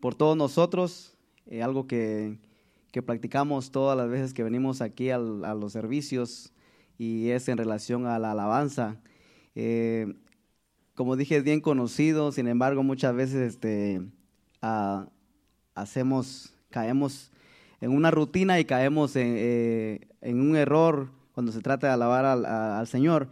por todos nosotros, eh, algo que, que, practicamos todas las veces que venimos aquí a los servicios y es en relación a la alabanza. Eh, como dije, es bien conocido, sin embargo, muchas veces este, hacemos, caemos en una rutina y caemos en, eh, en un error cuando se trata de alabar al, al Señor.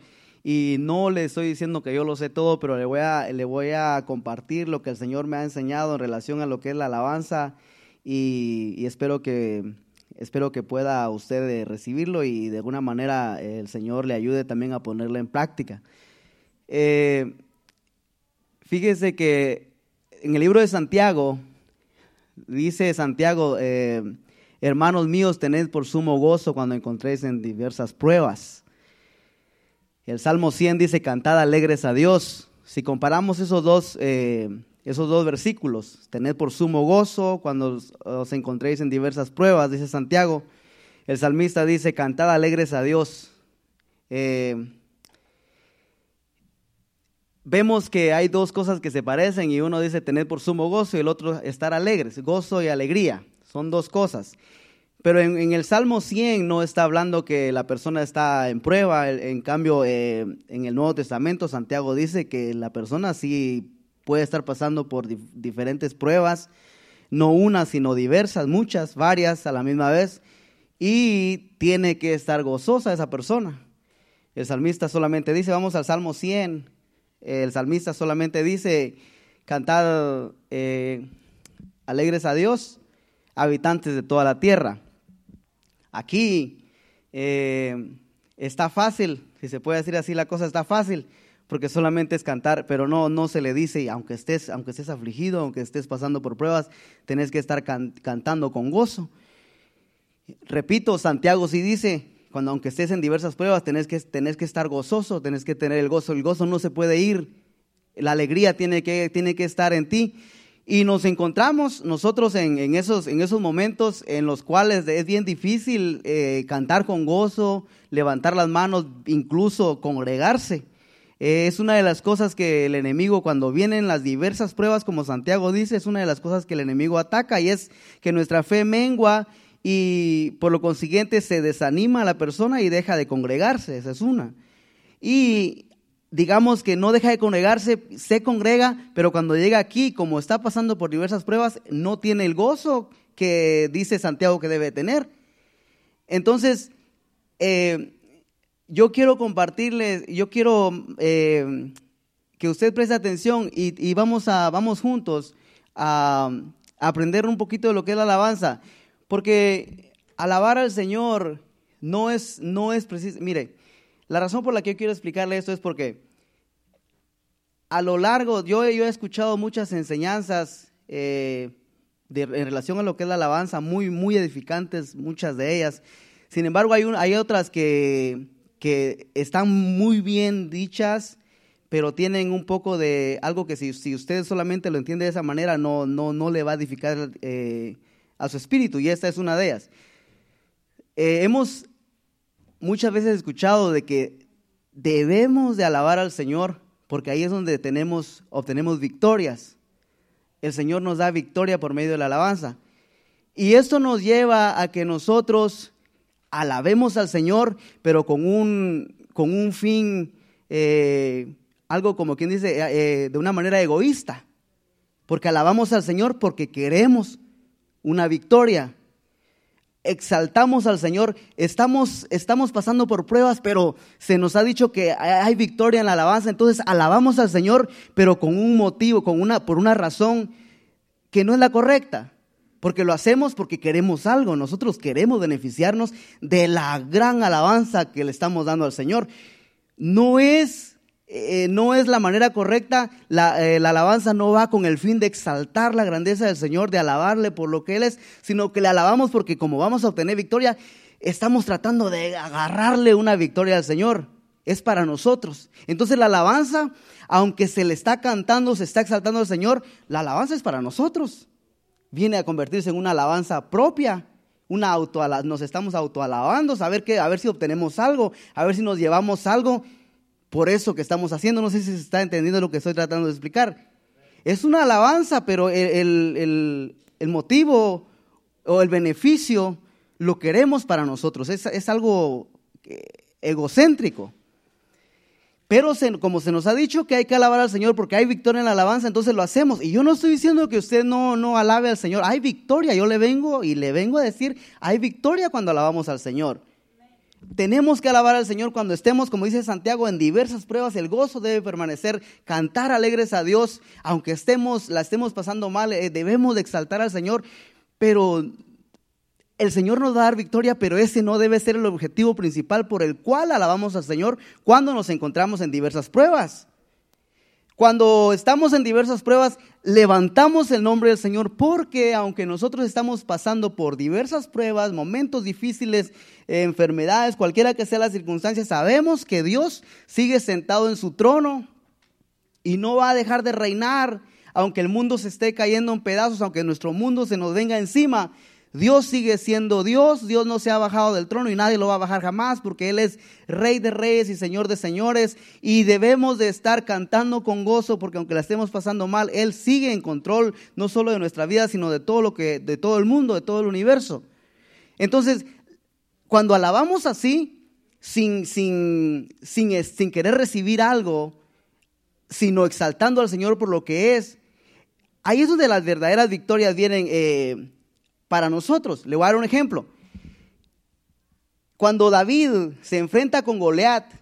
Y no le estoy diciendo que yo lo sé todo, pero le voy, a, le voy a compartir lo que el Señor me ha enseñado en relación a lo que es la alabanza y, espero, que, espero que pueda usted recibirlo y de alguna manera el Señor le ayude también a ponerlo en práctica. Eh, fíjese que en el libro de Santiago, dice Santiago, eh, hermanos míos, tened por sumo gozo cuando encontréis en diversas pruebas el Salmo 100 dice, cantad alegres a Dios. Si comparamos esos dos, eh, esos dos versículos, tened por sumo gozo cuando os encontréis en diversas pruebas, dice Santiago. El salmista dice, cantad alegres a Dios. Eh, vemos que hay dos cosas que se parecen y uno dice tener por sumo gozo y el otro estar alegres. Gozo y alegría son dos cosas. Pero en, el Salmo 100 no está hablando que la persona está en prueba. En cambio, eh, en el Nuevo Testamento, Santiago dice que la persona sí puede estar pasando por diferentes pruebas, no una, sino diversas, muchas, varias a la misma vez, y tiene que estar gozosa esa persona. El salmista solamente dice, vamos al Salmo 100, el salmista solamente dice, cantad eh, alegres a Dios, habitantes de toda la tierra. Aquí eh, está fácil, si se puede decir así, la cosa está fácil, porque solamente es cantar, pero no, no se le dice, aunque estés, aunque estés afligido, aunque estés pasando por pruebas, tenés que estar cantando con gozo. Repito, Santiago sí dice, cuando aunque estés en diversas pruebas, tenés que, tenés que estar gozoso, tenés que tener el gozo. El gozo no se puede ir, la alegría tiene que, tiene que estar en ti. Y nos encontramos nosotros en, esos, en esos momentos en los cuales es bien difícil eh, cantar con gozo, levantar las manos, incluso congregarse. Eh, es una de las cosas que el enemigo, cuando vienen las diversas pruebas, como Santiago dice, es una de las cosas que el enemigo ataca y es que nuestra fe mengua y por lo consiguiente se desanima a la persona y deja de congregarse. Esa es una. Y digamos que no deja de congregarse, se congrega, pero cuando llega aquí, como está pasando por diversas pruebas, no tiene el gozo que dice Santiago que debe tener. Entonces, eh, yo quiero compartirles, yo quiero eh, que usted preste atención y, vamos, a, vamos juntos a, a, aprender un poquito de lo que es la alabanza, porque alabar al Señor no es, no es preciso, mire, la razón por la que yo quiero explicarle esto es porque a lo largo, yo, he escuchado muchas enseñanzas eh, en relación a lo que es la alabanza, muy, muy edificantes, muchas de ellas. Sin embargo, hay, hay otras que, que están muy bien dichas, pero tienen un poco de algo que si, si usted solamente lo entiende de esa manera, no, no, no le va a edificar eh, a su espíritu, y esta es una de ellas. Eh, hemos muchas veces escuchado de que debemos de alabar al Señor porque ahí es donde tenemos, obtenemos victorias. El Señor nos da victoria por medio de la alabanza. Y esto nos lleva a que nosotros alabemos al Señor, pero con un, con un fin, eh, algo como quien dice, eh, eh, de una manera egoísta. Porque alabamos al Señor porque queremos una victoria exaltamos al Señor, estamos, estamos pasando por pruebas, pero se nos ha dicho que hay victoria en la alabanza, entonces alabamos al Señor, pero con un motivo, con una, por una razón que no es la correcta. Porque lo hacemos porque queremos algo, nosotros queremos beneficiarnos de la gran alabanza que le estamos dando al Señor. No es eh, no es la manera correcta, eh, la, alabanza no va con el fin de exaltar la grandeza del Señor, de alabarle por lo que Él es, sino que le alabamos porque como vamos a obtener victoria, estamos tratando de agarrarle una victoria al Señor. Es para nosotros. Entonces la alabanza, aunque se le está cantando, se está exaltando al Señor, la alabanza es para nosotros. Viene a convertirse en una alabanza propia. Una auto, nos estamos autoalabando, a ver, a ver si obtenemos algo, a ver si nos llevamos algo por eso que estamos haciendo. No sé si se está entendiendo lo que estoy tratando de explicar. es una alabanza, pero el, motivo o el beneficio lo queremos para nosotros. Es, es algo eh, egocéntrico. Pero como se nos ha dicho que hay que alabar al Señor porque hay victoria en la alabanza, entonces lo hacemos. Y yo no estoy diciendo que usted no, no alabe al Señor. Hay victoria. Yo le vengo y le vengo a decir, hay victoria cuando alabamos al Señor. Tenemos que alabar al Señor cuando estemos, como dice Santiago, en diversas pruebas. El gozo debe permanecer, cantar alegres a Dios, aunque estemos, la estemos pasando mal, eh, debemos de exaltar al Señor. Pero el Señor nos va a dar victoria, pero ese no debe ser el objetivo principal por el cual alabamos al Señor cuando nos encontramos en diversas pruebas. Cuando estamos en diversas pruebas, levantamos el nombre del Señor porque aunque nosotros estamos pasando por diversas pruebas, momentos difíciles, enfermedades, cualquiera que sea la circunstancia, sabemos que Dios sigue sentado en su trono y no va a dejar de reinar, aunque el mundo se esté cayendo en pedazos, aunque nuestro mundo se nos venga encima. Dios sigue siendo Dios, Dios no se ha bajado del trono y nadie lo va a bajar jamás porque Él es Rey de Reyes y Señor de Señores y debemos de estar cantando con gozo porque aunque la estemos pasando mal, Él sigue en control no solo de nuestra vida, sino de todo lo que, de todo el mundo, de todo el universo. Entonces, cuando alabamos así, sin, sin, sin, sin querer recibir algo, sino exaltando al Señor por lo que es, ahí es donde las verdaderas victorias vienen. Eh, para nosotros. Le voy a dar un ejemplo. Cuando David se enfrenta con Goliat,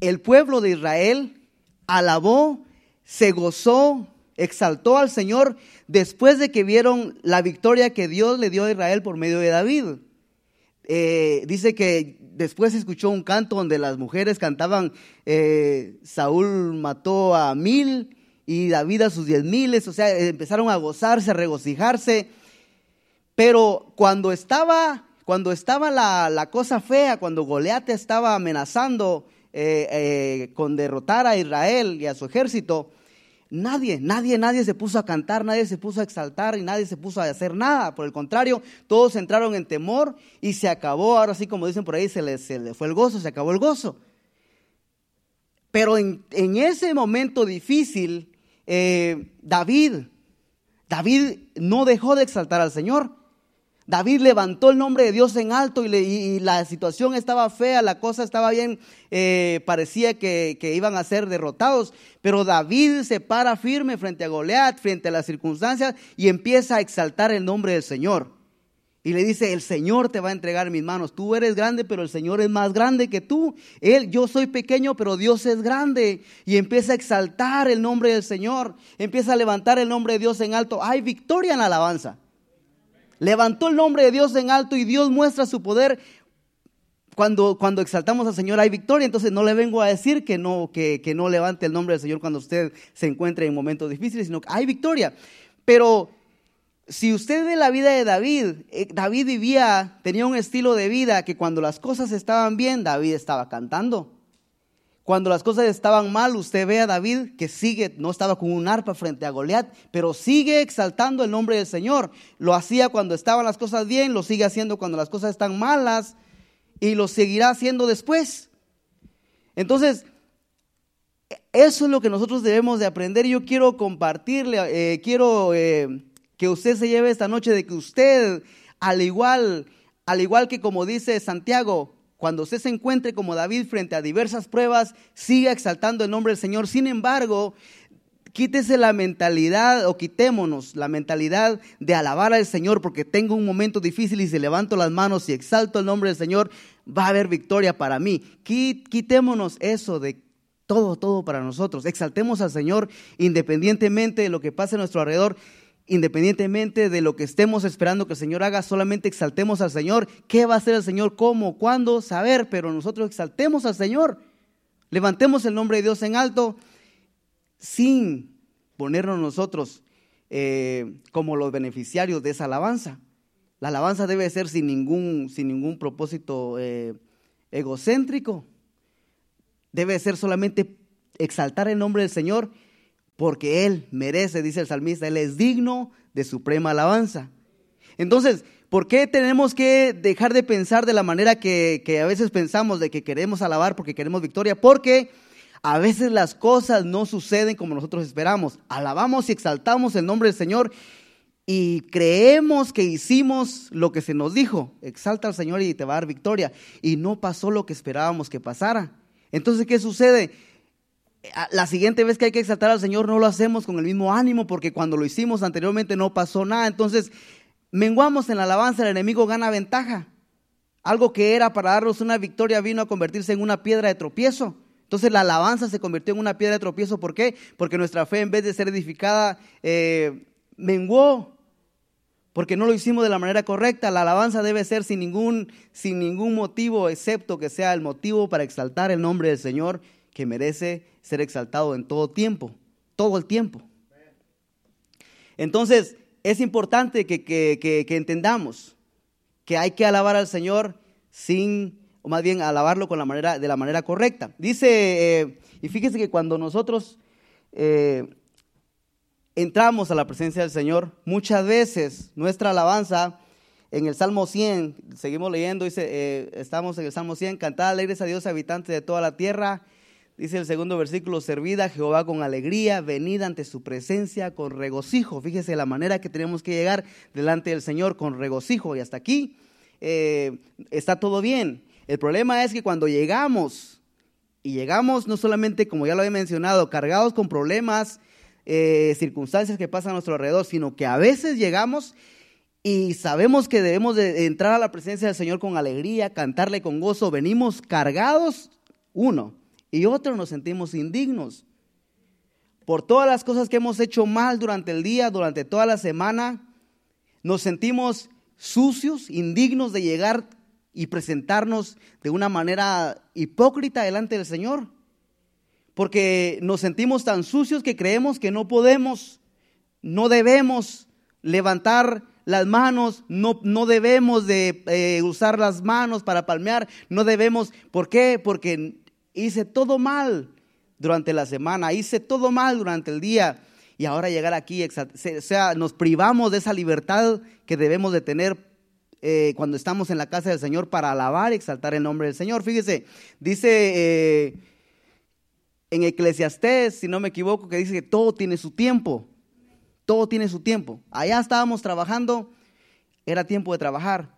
el pueblo de Israel alabó, se gozó, exaltó al Señor después de que vieron la victoria que Dios le dio a Israel por medio de David. Eh, dice que después escuchó un canto donde las mujeres cantaban, eh, Saúl mató a mil y David a sus diez miles, o sea, empezaron a gozarse, a regocijarse. Pero cuando estaba, cuando estaba la, cosa fea, cuando Goliat estaba amenazando eh, eh, con derrotar a Israel y a su ejército, nadie, nadie, nadie se puso a cantar, nadie se puso a exaltar y nadie se puso a hacer nada. Por el contrario, todos entraron en temor y se acabó, ahora sí como dicen por ahí, se les, fue el gozo, se acabó el gozo. Pero en, ese momento difícil, eh, David, David no dejó de exaltar al Señor. David levantó el nombre de Dios en alto y, la situación estaba fea, la cosa estaba bien, eh, parecía que, iban a ser derrotados. Pero David se para firme frente a Goliat, frente a las circunstancias y empieza a exaltar el nombre del Señor. Y le dice, el Señor te va a entregar en mis manos. Tú eres grande, pero el Señor es más grande que tú. Él, yo soy pequeño, pero Dios es grande. Y empieza a exaltar el nombre del Señor. Empieza a levantar el nombre de Dios en alto. Hay victoria en la alabanza. Levantó el nombre de Dios en alto y Dios muestra su poder. Cuando, cuando exaltamos al Señor hay victoria, entonces no le vengo a decir que no, que, que no levante el nombre del Señor cuando usted se encuentre en momentos difíciles, sino que hay victoria. Pero si usted ve la vida de David, eh, David vivía, tenía un estilo de vida que cuando las cosas estaban bien, David estaba cantando. Cuando las cosas estaban mal, usted ve a David que sigue, no estaba con un arpa frente a Goliat, pero sigue exaltando el nombre del Señor. Lo hacía cuando estaban las cosas bien, lo sigue haciendo cuando las cosas están malas y lo seguirá haciendo después. Entonces, eso es lo que nosotros debemos de aprender. Yo quiero compartirle, eh, quiero eh, que usted se lleve esta noche de que usted, al igual, al igual que como dice Santiago, cuando usted se encuentre como David frente a diversas pruebas, siga exaltando el nombre del Señor. Sin embargo, quítese la mentalidad o quitémonos la mentalidad de alabar al Señor porque tengo un momento difícil y se levanto las manos y exalto el nombre del Señor, va a haber victoria para mí. Quitémonos eso de todo, todo para nosotros. Exaltemos al Señor independientemente de lo que pase a nuestro alrededor independientemente de lo que estemos esperando que el Señor haga, solamente exaltemos al Señor. ¿Qué va a hacer el Señor? ¿Cómo? ¿Cuándo? Saber, pero nosotros exaltemos al Señor. Levantemos el nombre de Dios en alto sin ponernos nosotros eh, como los beneficiarios de esa alabanza. La alabanza debe ser sin ningún, sin ningún propósito eh, egocéntrico. Debe ser solamente exaltar el nombre del Señor porque Él merece, dice el salmista, Él es digno de suprema alabanza. Entonces, ¿por qué tenemos que dejar de pensar de la manera que, a veces pensamos de que queremos alabar porque queremos victoria? Porque A veces las cosas no suceden como nosotros esperamos. Alabamos y exaltamos el nombre del Señor y creemos que hicimos lo que se nos dijo. Exalta al Señor y te va a dar victoria. Y no pasó lo que esperábamos que pasara. Entonces, ¿qué sucede? La siguiente vez que hay que exaltar al Señor no lo hacemos con el mismo ánimo porque cuando lo hicimos anteriormente no pasó nada. Entonces, menguamos en la alabanza, el enemigo gana ventaja. Algo que era para darnos una victoria vino a convertirse en una piedra de tropiezo. Entonces la alabanza se convirtió en una piedra de tropiezo. ¿Por qué? Porque nuestra fe en vez de ser edificada, eh, menguó. Porque no lo hicimos de la manera correcta. La alabanza debe ser sin ningún, sin ningún motivo, excepto que sea el motivo para exaltar el nombre del Señor, que merece ser exaltado en todo tiempo, todo el tiempo. Entonces, es importante que, que entendamos que hay que alabar al Señor sin o más bien alabarlo con la manera, de la manera correcta. Dice, eh, y fíjese que cuando nosotros eh, entramos a la presencia del Señor, muchas veces nuestra alabanza en el Salmo 100, seguimos leyendo, dice, eh, estamos en el Salmo 100, cantad alegres a Dios, habitantes de toda la tierra. Dice el segundo versículo, servida a Jehová con alegría, venid ante su presencia con regocijo. Fíjese la manera que tenemos que llegar delante del Señor con regocijo. Y hasta aquí está todo bien. El problema es que cuando llegamos, y llegamos no solamente, como ya lo había mencionado, cargados con problemas, eh, circunstancias que pasan a nuestro alrededor, sino que a veces llegamos y sabemos que debemos de entrar a la presencia del Señor con alegría, cantarle con gozo, venimos cargados, uno, y otro nos sentimos indignos. Por todas las cosas que hemos hecho mal durante el día, durante toda la semana, nos sentimos sucios, indignos de llegar y presentarnos de una manera hipócrita delante del Señor. Porque nos sentimos tan sucios que creemos que no podemos, no debemos levantar las manos, no, no debemos de eh, usar las manos para palmear, no debemos, ¿por qué? Porque hice todo mal durante la semana, hice todo mal durante el día y ahora llegar aquí, o sea, nos privamos de esa libertad que debemos de tener eh, cuando estamos en la casa del Señor para alabar y exaltar el nombre del Señor. Fíjese, dice eh, en Eclesiastés, si no me equivoco, que dice que todo tiene su tiempo. Todo tiene su tiempo. Allá estábamos trabajando, era tiempo de trabajar.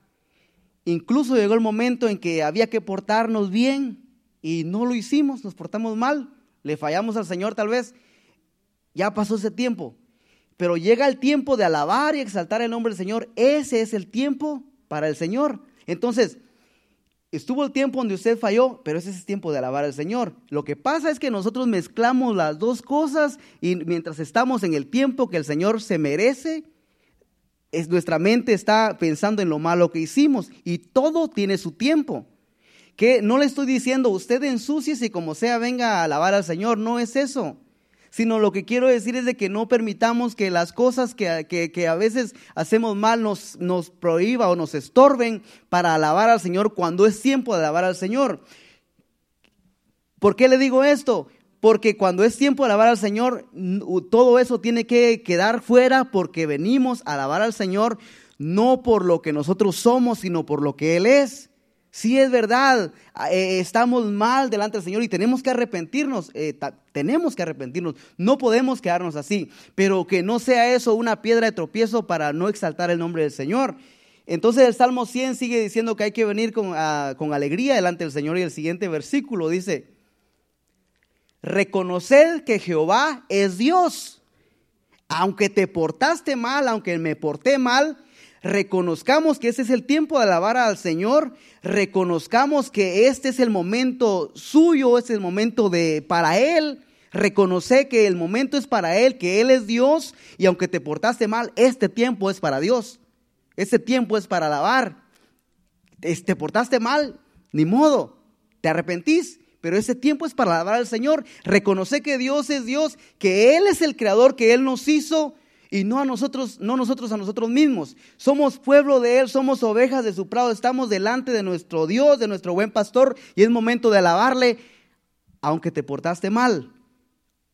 Incluso llegó el momento en que había que portarnos bien y no lo hicimos, nos portamos mal, le fallamos al Señor tal vez. Ya pasó ese tiempo. Pero llega el tiempo de alabar y exaltar el nombre del Señor. Ese es el tiempo para el Señor. Entonces, estuvo el tiempo donde usted falló, pero ese es el tiempo de alabar al Señor. Lo que pasa es que nosotros mezclamos las dos cosas y mientras estamos en el tiempo que el Señor se merece, es, nuestra mente está pensando en lo malo que hicimos y todo tiene su tiempo. Que no le estoy diciendo, usted ensucie y como sea venga a alabar al Señor, no es eso sino lo que quiero decir es de que no permitamos que las cosas que, que, a veces hacemos mal nos, nos prohíba o nos estorben para alabar al Señor cuando es tiempo de alabar al Señor. ¿Por qué le digo esto? Porque cuando es tiempo de alabar al Señor, todo eso tiene que quedar fuera porque venimos a alabar al Señor no por lo que nosotros somos, sino por lo que Él es. Si es verdad, eh, estamos mal delante del Señor y tenemos que arrepentirnos, eh, tenemos que arrepentirnos, no podemos quedarnos así, pero que no sea eso una piedra de tropiezo para no exaltar el nombre del Señor. Entonces el Salmo 100 sigue diciendo que hay que venir con, ah, con alegría delante del Señor. Y el siguiente versículo dice, reconocer que Jehová es Dios. Aunque te portaste mal, aunque me porté mal, reconozcamos que ese es el tiempo de alabar al Señor, reconozcamos que este es el momento suyo, este es el momento de para Él. Reconoce que el momento es para Él, que Él es Dios y aunque te portaste mal, este tiempo es para Dios. Este tiempo es para alabar. Te portaste mal, ni modo, te arrepentís, pero ese tiempo es para alabar al Señor. Reconoce que Dios es Dios, que Él es el creador, que Él nos hizo y no a nosotros, no nosotros a nosotros mismos. Somos pueblo de Él, somos ovejas de su prado, estamos delante de nuestro Dios, de nuestro buen pastor, y es momento de alabarle, aunque te portaste mal.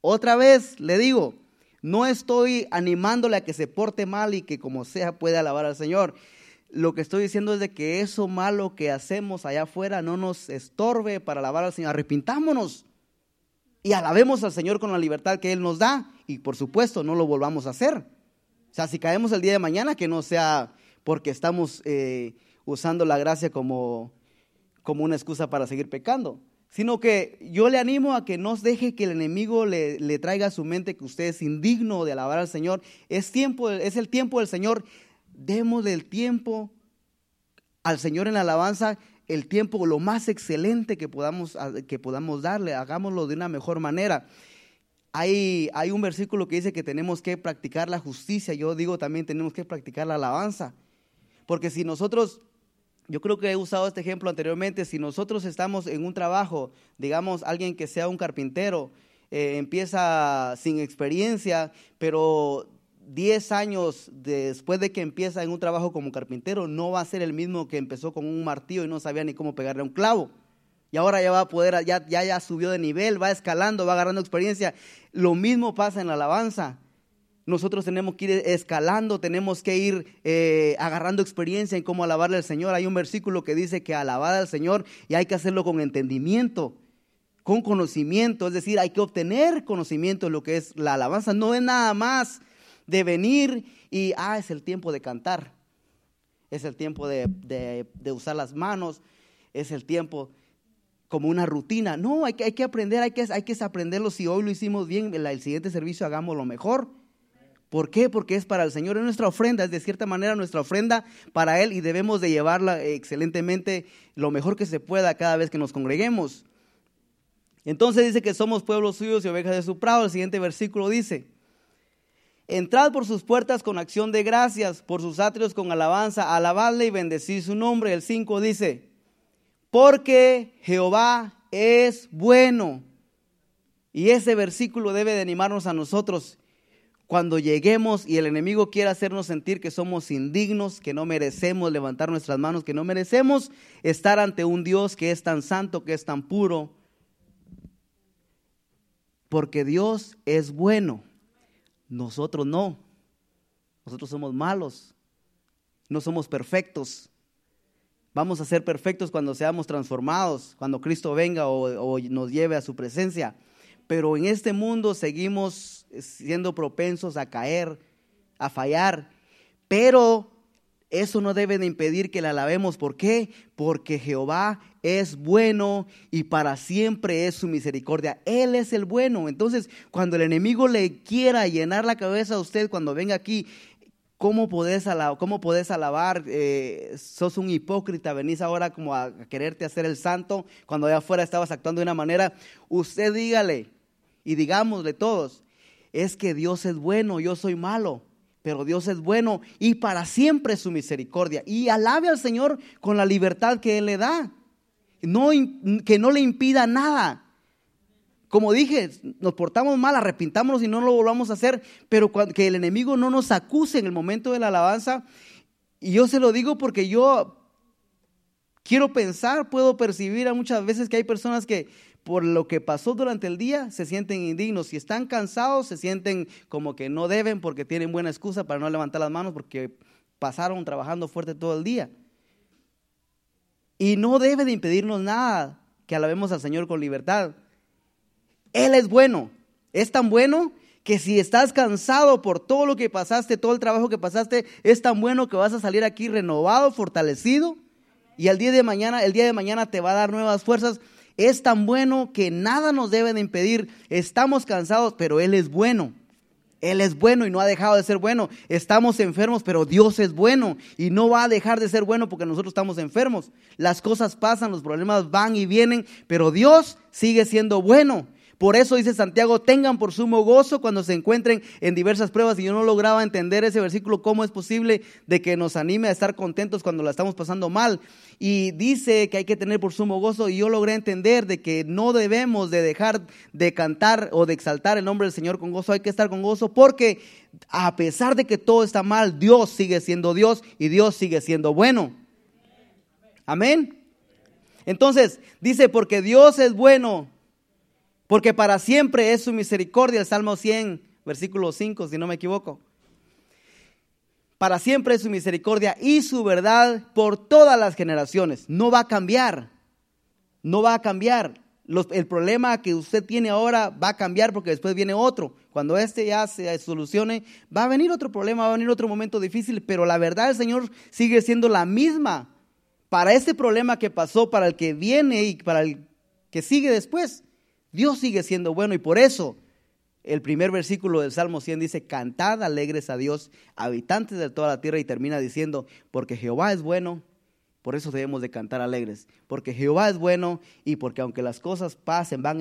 Otra vez le digo, no estoy animándole a que se porte mal y que como sea puede alabar al Señor. Lo que estoy diciendo es de que eso malo que hacemos allá afuera no nos estorbe para alabar al Señor. Arrepintámonos. y alabemos al Señor con la libertad que Él nos da y por supuesto no lo volvamos a hacer. O sea, si caemos el día de mañana, que no sea porque estamos eh, usando la gracia como, como una excusa para seguir pecando, sino que yo le animo a que no deje que el enemigo le, le, traiga a su mente que usted es indigno de alabar al Señor. Es, tiempo, es el tiempo del Señor. Démosle el tiempo al Señor en la alabanza el tiempo lo más excelente que podamos, que podamos darle, hagámoslo de una mejor manera. Hay, un versículo que dice que tenemos que practicar la justicia, yo digo también tenemos que practicar la alabanza, porque si nosotros, yo creo que he usado este ejemplo anteriormente, si nosotros estamos en un trabajo, digamos alguien que sea un carpintero, eh, empieza sin experiencia, pero 10 años después de que empieza en un trabajo como carpintero, no va a ser el mismo que empezó con un martillo y no sabía ni cómo pegarle a un clavo. Y ahora ya va a poder, ya, ya, ya subió de nivel, va escalando, va agarrando experiencia. Lo mismo pasa en la alabanza. Nosotros tenemos que ir escalando, tenemos que ir eh, agarrando experiencia en cómo alabarle al Señor. Hay un versículo que dice que alabar al Señor y hay que hacerlo con entendimiento, con conocimiento. Es decir, hay que obtener conocimiento de lo que es la alabanza. No es nada más de venir y, ah, es el tiempo de cantar, es el tiempo de, usar las manos, es el tiempo como una rutina. No, hay que, hay que aprender, hay que, hay que aprenderlo. Si hoy lo hicimos bien, el, siguiente servicio hagamos lo mejor. ¿Por qué? Porque es para el Señor, es nuestra ofrenda, es de cierta manera nuestra ofrenda para Él y debemos de llevarla excelentemente lo mejor que se pueda cada vez que nos congreguemos. Entonces dice que somos pueblos suyos y ovejas de su prado. El siguiente versículo dice, Entrad por sus puertas con acción de gracias, por sus atrios con alabanza, alabadle y bendecid su nombre. El 5 dice, porque Jehová es bueno. Y ese versículo debe de animarnos a nosotros cuando lleguemos y el enemigo quiera hacernos sentir que somos indignos, que no merecemos levantar nuestras manos, que no merecemos estar ante un Dios que es tan santo, que es tan puro. Porque Dios es bueno. Nosotros no. Nosotros somos malos. No somos perfectos. Vamos a ser perfectos cuando seamos transformados, cuando Cristo venga o, nos lleve a su presencia. Pero en este mundo seguimos siendo propensos a caer, a fallar. Pero eso no debe de impedir que la alabemos. ¿Por qué? Porque Jehová es bueno y para siempre es su misericordia. Él es el bueno. Entonces, cuando el enemigo le quiera llenar la cabeza a usted cuando venga aquí, ¿cómo podés, alabar? Cómo podés alabar? Eh, sos un hipócrita, venís ahora como a quererte hacer el santo, cuando allá afuera estabas actuando de una manera. Usted dígale y digámosle todos, es que Dios es bueno, yo soy malo pero Dios es bueno y para siempre su misericordia. Y alabe al Señor con la libertad que Él le da. Que no le impida nada. Como dije, nos portamos mal, arrepintámonos y no lo volvamos a hacer, pero que el enemigo no nos acuse en el momento de la alabanza. Y yo se lo digo porque yo quiero pensar, puedo percibir a muchas veces que hay personas que por lo que pasó durante el día, se sienten indignos. Si están cansados, se sienten como que no deben porque tienen buena excusa para no levantar las manos porque pasaron trabajando fuerte todo el día. Y no debe de impedirnos nada que alabemos al Señor con libertad. Él es bueno. Es tan bueno que si estás cansado por todo lo que pasaste, todo el trabajo que pasaste, es tan bueno que vas a salir aquí renovado, fortalecido. Y el día de mañana, el día de mañana te va a dar nuevas fuerzas es tan bueno que nada nos debe de impedir. Estamos cansados, pero Él es bueno. Él es bueno y no ha dejado de ser bueno. Estamos enfermos, pero Dios es bueno y no va a dejar de ser bueno porque nosotros estamos enfermos. Las cosas pasan, los problemas van y vienen, pero Dios sigue siendo bueno. Por eso dice Santiago, tengan por sumo gozo cuando se encuentren en diversas pruebas. Y yo no lograba entender ese versículo, cómo es posible de que nos anime a estar contentos cuando la estamos pasando mal. Y dice que hay que tener por sumo gozo. Y yo logré entender de que no debemos de dejar de cantar o de exaltar el nombre del Señor con gozo. Hay que estar con gozo porque a pesar de que todo está mal, Dios sigue siendo Dios y Dios sigue siendo bueno. Amén. Entonces, dice, porque Dios es bueno porque para siempre es su misericordia, el Salmo 100, versículo 5, si no me equivoco. Para siempre es su misericordia y su verdad por todas las generaciones. No va a cambiar, no va a cambiar. el problema que usted tiene ahora va a cambiar porque después viene otro. Cuando este ya se solucione, va a venir otro problema, va a venir otro momento difícil, pero la verdad el Señor sigue siendo la misma para este problema que pasó, para el que viene y para el que sigue después. Dios sigue siendo bueno y por eso el primer versículo del Salmo 100 dice, cantad alegres a Dios, habitantes de toda la tierra, y termina diciendo, porque Jehová es bueno, por eso debemos de cantar alegres, porque Jehová es bueno y porque aunque las cosas pasen, van,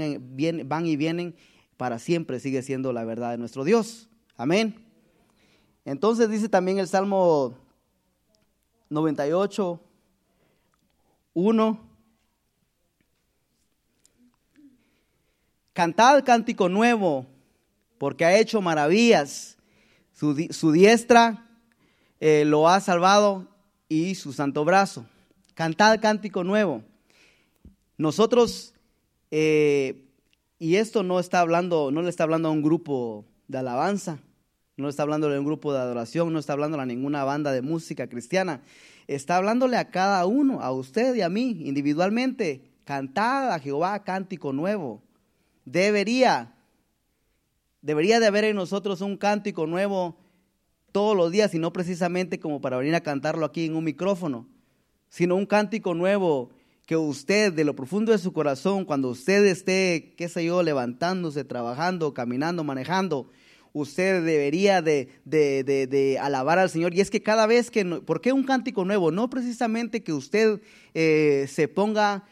van y vienen, para siempre sigue siendo la verdad de nuestro Dios. Amén. Entonces dice también el Salmo 98, 1. Cantad cántico nuevo, porque ha hecho maravillas. Su, diestra eh, lo ha salvado y su santo brazo. Cantad cántico nuevo. Nosotros, eh, y esto no está hablando, no le está hablando a un grupo de alabanza, no está hablando de un grupo de adoración, no está hablando a ninguna banda de música cristiana. Está hablándole a cada uno, a usted y a mí, individualmente. Cantad a Jehová cántico nuevo. Debería, debería de haber en nosotros un cántico nuevo todos los días y no precisamente como para venir a cantarlo aquí en un micrófono, sino un cántico nuevo que usted de lo profundo de su corazón, cuando usted esté, qué sé yo, levantándose, trabajando, caminando, manejando, usted debería de, de, de, alabar al Señor. Y es que cada vez que, ¿por qué un cántico nuevo? No precisamente que usted eh, se ponga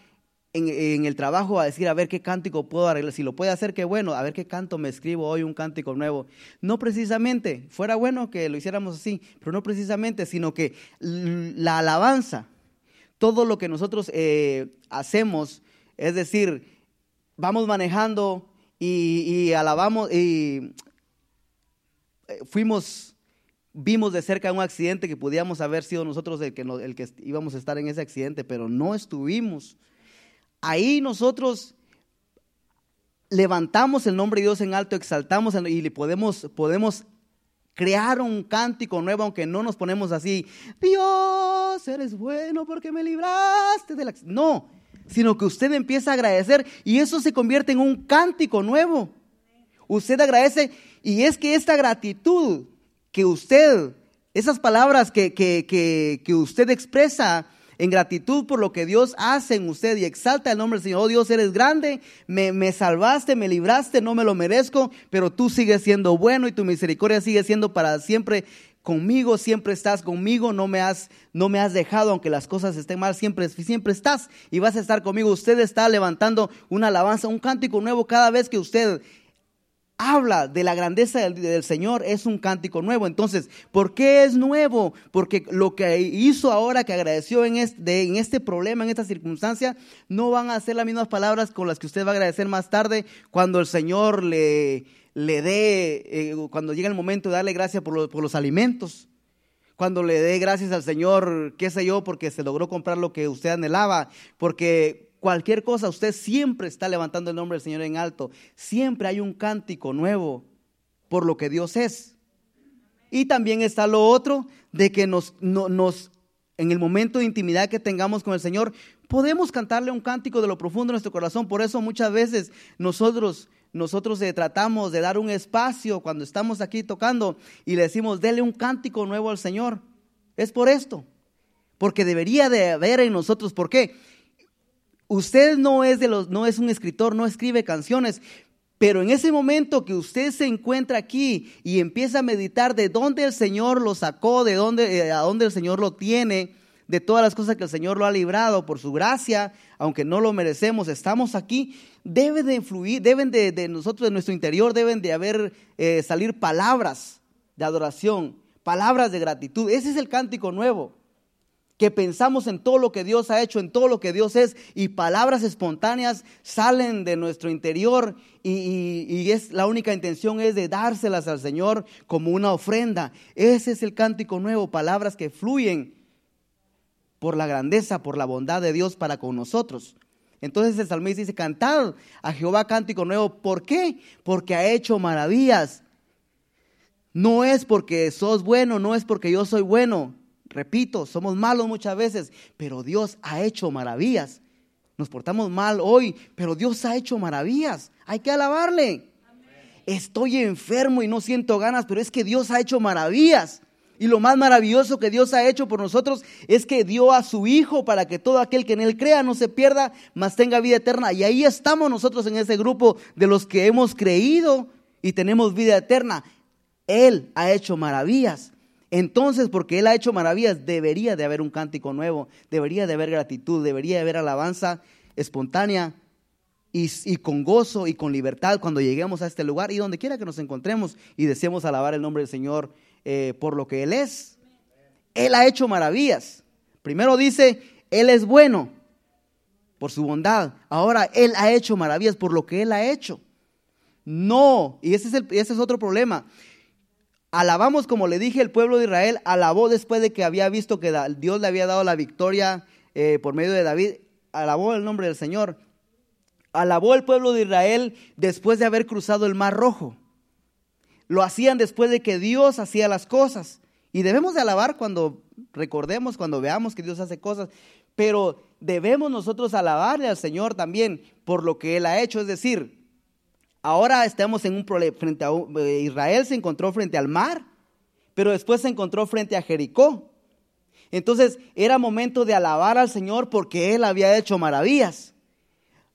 en, el trabajo a decir, a ver qué cántico puedo arreglar, si lo puede hacer, qué bueno, a ver qué canto me escribo hoy, un cántico nuevo. No precisamente, fuera bueno que lo hiciéramos así, pero no precisamente, sino que la alabanza, todo lo que nosotros eh, hacemos, es decir, vamos manejando y, alabamos y eh, fuimos vimos de cerca un accidente que podíamos haber sido nosotros el que, el que íbamos a estar en ese accidente, pero no estuvimos ahí nosotros levantamos el nombre de Dios en alto, exaltamos y podemos, podemos crear un cántico nuevo, aunque no nos ponemos así, Dios, eres bueno porque me libraste de la... No, sino que usted empieza a agradecer y eso se convierte en un cántico nuevo. Usted agradece y es que esta gratitud que usted, esas palabras que, que, que, que usted expresa, en gratitud por lo que Dios hace en usted y exalta el nombre del Señor. Oh Dios, eres grande, me, me, salvaste, me libraste, no me lo merezco, pero tú sigues siendo bueno y tu misericordia sigue siendo para siempre conmigo, siempre estás conmigo, no me has, no me has dejado, aunque las cosas estén mal, siempre, siempre estás y vas a estar conmigo. Usted está levantando una alabanza, un cántico nuevo cada vez que usted habla de la grandeza del, Señor, es un cántico nuevo. Entonces, ¿por qué es nuevo? Porque lo que hizo ahora, que agradeció en este, problema, en esta circunstancia, no van a ser las mismas palabras con las que usted va a agradecer más tarde cuando el Señor le, le dé, eh, cuando llega el momento de darle gracias por, por los alimentos cuando le dé gracias al Señor, qué sé yo, porque se logró comprar lo que usted anhelaba, porque cualquier cosa, usted siempre está levantando el nombre del Señor en alto. Siempre hay un cántico nuevo por lo que Dios es. Y también está lo otro de que nos, nos, en el momento de intimidad que tengamos con el Señor, podemos cantarle un cántico de lo profundo de nuestro corazón. Por eso muchas veces nosotros, nosotros tratamos de dar un espacio cuando estamos aquí tocando y le decimos, dele un cántico nuevo al Señor. Es por esto. Porque debería de haber en nosotros. ¿Por qué? Usted no es, de los, no es un escritor, no escribe canciones, pero en ese momento que usted se encuentra aquí y empieza a meditar de dónde el Señor lo sacó, de dónde, eh, a dónde el Señor lo tiene, de todas las cosas que el Señor lo ha librado por su gracia, aunque no lo merecemos, estamos aquí, debe de influir, deben de, nosotros, de nuestro interior, deben de haber, eh, salir palabras de adoración, palabras de gratitud. Ese es el cántico nuevo que pensamos en todo lo que Dios ha hecho, en todo lo que Dios es, y palabras espontáneas salen de nuestro interior y, es la única intención es de dárselas al Señor como una ofrenda. Ese es el cántico nuevo, palabras que fluyen por la grandeza, por la bondad de Dios para con nosotros. Entonces el salmista dice, cantad a Jehová cántico nuevo. ¿Por qué? Porque ha hecho maravillas. No es porque sos bueno, no es porque yo soy bueno, Repito, somos malos muchas veces, pero Dios ha hecho maravillas. nos portamos mal hoy, pero Dios ha hecho maravillas. Hay que alabarle. Estoy enfermo y no siento ganas, pero es que Dios ha hecho maravillas. Y lo más maravilloso que Dios ha hecho por nosotros es que dio a su Hijo para que todo aquel que en Él crea no se pierda, mas tenga vida eterna. Y ahí estamos nosotros en ese grupo de los que hemos creído y tenemos vida eterna. Él ha hecho maravillas. Entonces, porque Él ha hecho maravillas, debería de haber un cántico nuevo, debería de haber gratitud, debería de haber alabanza espontánea y, con gozo y con libertad cuando lleguemos a este lugar y donde quiera que nos encontremos y deseemos alabar el nombre del Señor eh, por lo que Él es. Él ha hecho maravillas. Primero dice, Él es bueno por su bondad. Ahora Él ha hecho maravillas por lo que Él ha hecho. No, y ese es, ese es otro problema. Alabamos, como le dije, el pueblo de Israel alabó después de que había visto que Dios le había dado la victoria eh, por medio de David. Alabó el nombre del Señor. Alabó el pueblo de Israel después de haber cruzado el Mar Rojo. Lo hacían después de que Dios hacía las cosas. Y debemos de alabar cuando recordemos, cuando veamos que Dios hace cosas. Pero debemos nosotros alabarle al Señor también por lo que Él ha hecho. Es decir, ahora estamos en un problema. Frente a eh, Israel se encontró frente al mar, pero después se encontró frente a Jericó. Entonces era momento de alabar al Señor porque Él había hecho maravillas.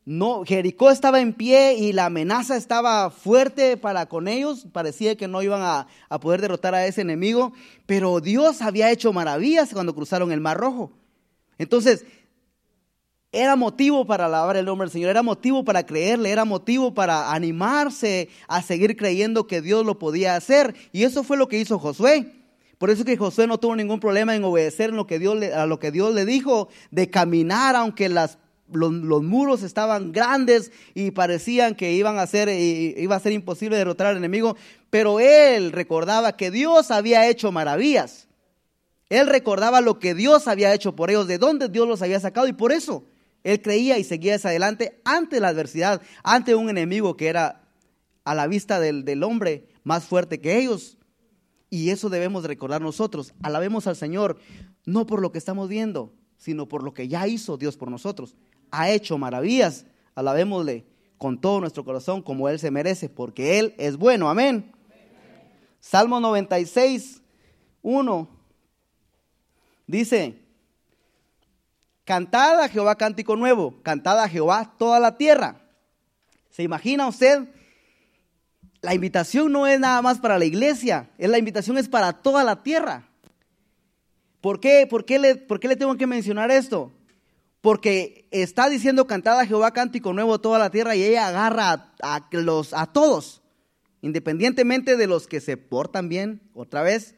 No, Jericó estaba en pie y la amenaza estaba fuerte para con ellos. Parecía que no iban a, a, poder derrotar a ese enemigo, pero Dios había hecho maravillas cuando cruzaron el Mar Rojo. Entonces, era motivo para alabar el nombre del Señor, era motivo para creerle, era motivo para animarse a seguir creyendo que Dios lo podía hacer. Y eso fue lo que hizo Josué. Por eso que Josué no tuvo ningún problema en obedecer en lo que Dios le, a lo que Dios le dijo, de caminar aunque las los, muros estaban grandes y parecían que iban a ser, iba a ser imposible derrotar al enemigo, pero él recordaba que Dios había hecho maravillas. Él recordaba lo que Dios había hecho por ellos, de dónde Dios los había sacado y por eso él creía y seguía hacia adelante ante la adversidad, ante un enemigo que era a la vista del, del hombre más fuerte que ellos. Y eso debemos recordar nosotros. Alabemos al Señor, no por lo que estamos viendo, sino por lo que ya hizo Dios por nosotros ha hecho maravillas. Alabémosle con todo nuestro corazón como Él se merece, porque Él es bueno. Amén. Salmo 96, 1 dice, cantad a Jehová cántico nuevo, cantad a Jehová toda la tierra. ¿Se imagina usted? La invitación no es nada más para la iglesia, la invitación es para toda la tierra. ¿Por qué? ¿Por qué le, por qué le tengo que mencionar esto? porque está diciendo cantada Jehová cántico nuevo toda la tierra y ella agarra a, los, a todos, independientemente de los que se portan bien, otra vez,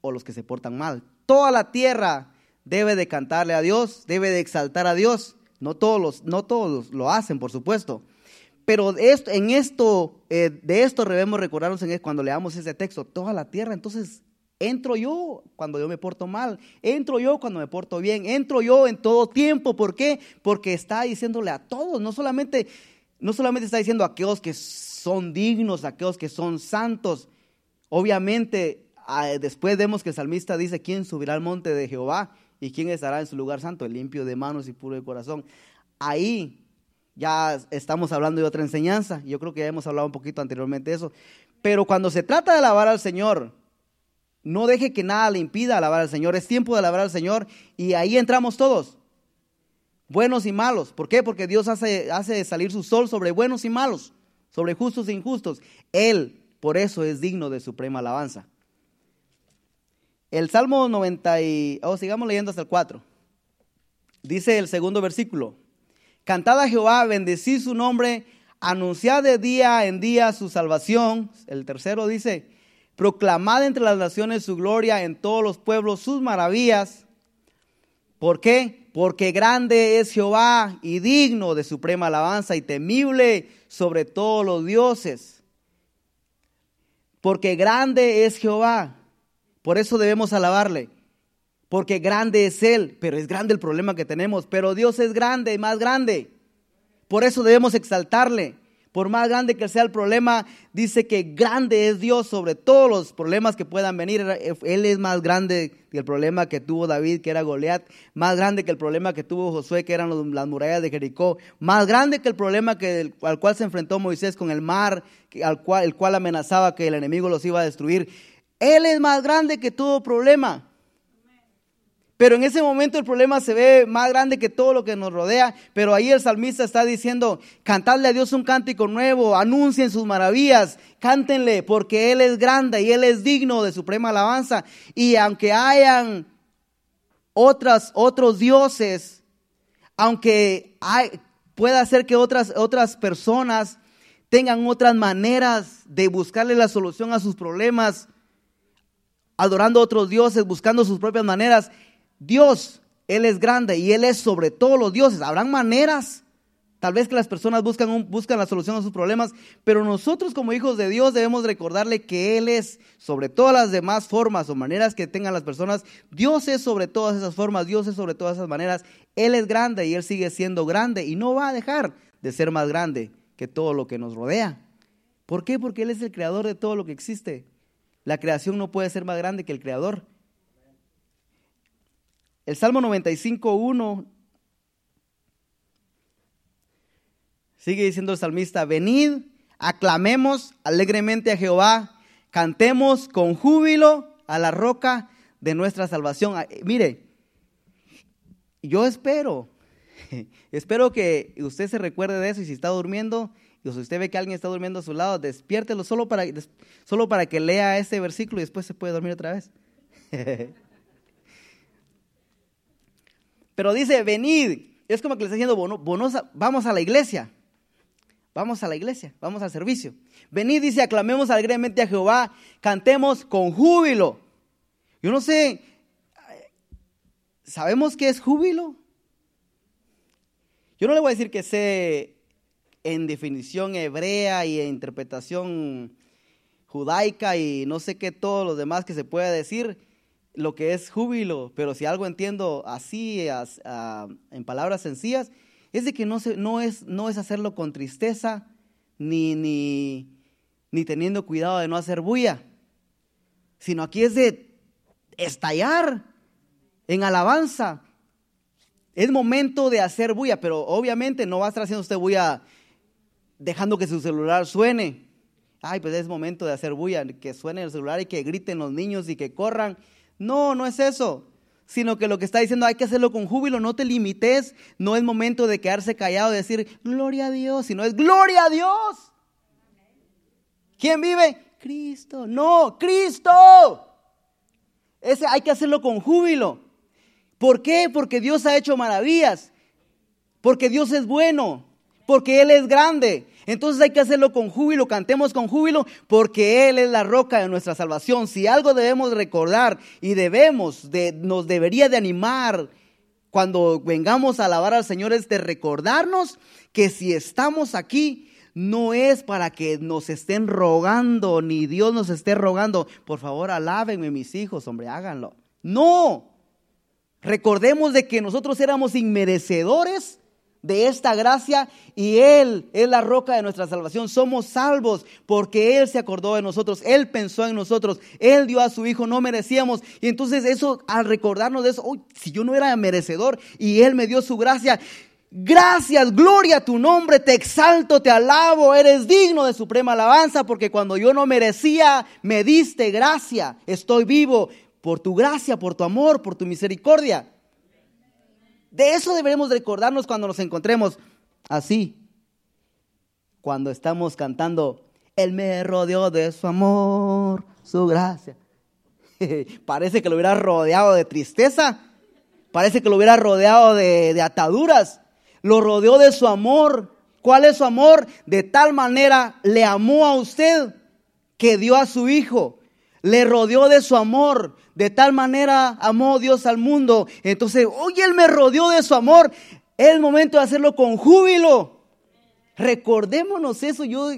o los que se portan mal. Toda la tierra debe de cantarle a Dios, debe de exaltar a Dios. No todos, los, no todos lo hacen, por supuesto. Pero esto, en esto, eh, de esto debemos recordarnos cuando leamos ese texto, toda la tierra. Entonces, Entro yo cuando yo me porto mal, entro yo cuando me porto bien, entro yo en todo tiempo. ¿Por qué? Porque está diciéndole a todos, no solamente, no solamente está diciendo a aquellos que son dignos, a aquellos que son santos. Obviamente, después vemos que el salmista dice, ¿quién subirá al monte de Jehová? ¿Y quién estará en su lugar santo? El limpio de manos y puro de corazón. Ahí ya estamos hablando de otra enseñanza. Yo creo que ya hemos hablado un poquito anteriormente de eso. Pero cuando se trata de alabar al Señor, no deje que nada le impida alabar al Señor. Es tiempo de alabar al Señor y ahí entramos todos. Buenos y malos. ¿Por qué? Porque Dios hace, hace salir su sol sobre buenos y malos, sobre justos e injustos. Él, por eso, es digno de suprema alabanza. El Salmo 90 y... Oh, sigamos leyendo hasta el 4. Dice el segundo versículo. Cantad a Jehová, bendecid su nombre, anunciad de día en día su salvación. El tercero dice, proclamad entre las naciones su gloria, en todos los pueblos sus maravillas. ¿Por qué? Porque grande es Jehová y digno de suprema alabanza y temible sobre todos los dioses. Porque grande es Jehová. Por eso debemos alabarle. Porque grande es Él. Pero es grande el problema que tenemos. Pero Dios es grande, más grande. Por eso debemos exaltarle Por más grande que sea el problema, dice que grande es Dios sobre todos los problemas que puedan venir. Él es más grande que el problema que tuvo David, que era Goliat, más grande que el problema que tuvo Josué, que eran las murallas de Jericó, más grande que el problema al cual se enfrentó Moisés con el mar, al cual, el cual amenazaba que el enemigo los iba a destruir. Él es más grande que todo problema. Pero en ese momento el problema se ve más grande que todo lo que nos rodea. Pero ahí el salmista está diciendo, cantadle a Dios un cántico nuevo, anuncien sus maravillas, cántenle, porque Él es grande y Él es digno de suprema alabanza. Y aunque hayan otras, otros dioses, aunque hay, pueda ser que otras, otras personas tengan otras maneras de buscarle la solución a sus problemas, adorando a otros dioses, buscando sus propias maneras, Dios, Él es grande y Él es sobre todos los dioses. Habrán maneras, tal vez que las personas buscan, buscan la solución a sus problemas, pero nosotros como hijos de Dios debemos recordarle que Él es sobre todas las demás formas o maneras que tengan las personas. Dios es sobre todas esas formas, Dios es sobre todas esas maneras. Él es grande y Él sigue siendo grande y no va a dejar de ser más grande que todo lo que nos rodea. ¿Por qué? Porque Él es el creador de todo lo que existe. La creación no puede ser más grande que el creador. El Salmo 95.1 sigue diciendo el salmista, venid, aclamemos alegremente a Jehová, cantemos con júbilo a la roca de nuestra salvación. Ah, mire, yo espero, espero que usted se recuerde de eso y si está durmiendo, si usted ve que alguien está durmiendo a su lado, despiértelo solo para, solo para que lea ese versículo y después se puede dormir otra vez. Pero dice, venid. Es como que le está diciendo, vamos a la iglesia. Vamos a la iglesia, vamos al servicio. Venid, dice, aclamemos alegremente a Jehová, cantemos con júbilo. Yo no sé, ¿sabemos qué es júbilo? Yo no le voy a decir que sé en definición hebrea y en interpretación judaica y no sé qué todo lo demás que se pueda decir, lo que es júbilo, pero si algo entiendo así, en palabras sencillas, es de que no, se, no, es, no es hacerlo con tristeza, ni, ni, ni teniendo cuidado de no hacer bulla, sino aquí es de estallar en alabanza. Es momento de hacer bulla, pero obviamente no va a estar haciendo usted bulla dejando que su celular suene. Ay, pues es momento de hacer bulla, que suene el celular y que griten los niños y que corran. No, no es eso. Sino que lo que está diciendo hay que hacerlo con júbilo, no te limites. No es momento de quedarse callado y decir, gloria a Dios, sino es gloria a Dios. ¿Quién vive? Cristo. No, Cristo. Ese hay que hacerlo con júbilo. ¿Por qué? Porque Dios ha hecho maravillas. Porque Dios es bueno. Porque Él es grande. Entonces hay que hacerlo con júbilo, cantemos con júbilo, porque Él es la roca de nuestra salvación. Si algo debemos recordar y debemos, de, nos debería de animar cuando vengamos a alabar al Señor es de recordarnos que si estamos aquí, no es para que nos estén rogando, ni Dios nos esté rogando, por favor, alábenme mis hijos, hombre, háganlo. No, recordemos de que nosotros éramos inmerecedores de esta gracia y Él es la roca de nuestra salvación. Somos salvos porque Él se acordó de nosotros, Él pensó en nosotros, Él dio a su Hijo, no merecíamos. Y entonces eso, al recordarnos de eso, si yo no era merecedor y Él me dio su gracia, gracias, gloria a tu nombre, te exalto, te alabo, eres digno de suprema alabanza porque cuando yo no merecía, me diste gracia, estoy vivo por tu gracia, por tu amor, por tu misericordia. De eso deberemos recordarnos cuando nos encontremos así. Cuando estamos cantando, Él me rodeó de su amor, su gracia. Parece que lo hubiera rodeado de tristeza. Parece que lo hubiera rodeado de, de ataduras. Lo rodeó de su amor. ¿Cuál es su amor? De tal manera le amó a usted que dio a su hijo. Le rodeó de su amor. De tal manera amó Dios al mundo. Entonces, hoy Él me rodeó de su amor. Es el momento de hacerlo con júbilo. Recordémonos eso. Yo,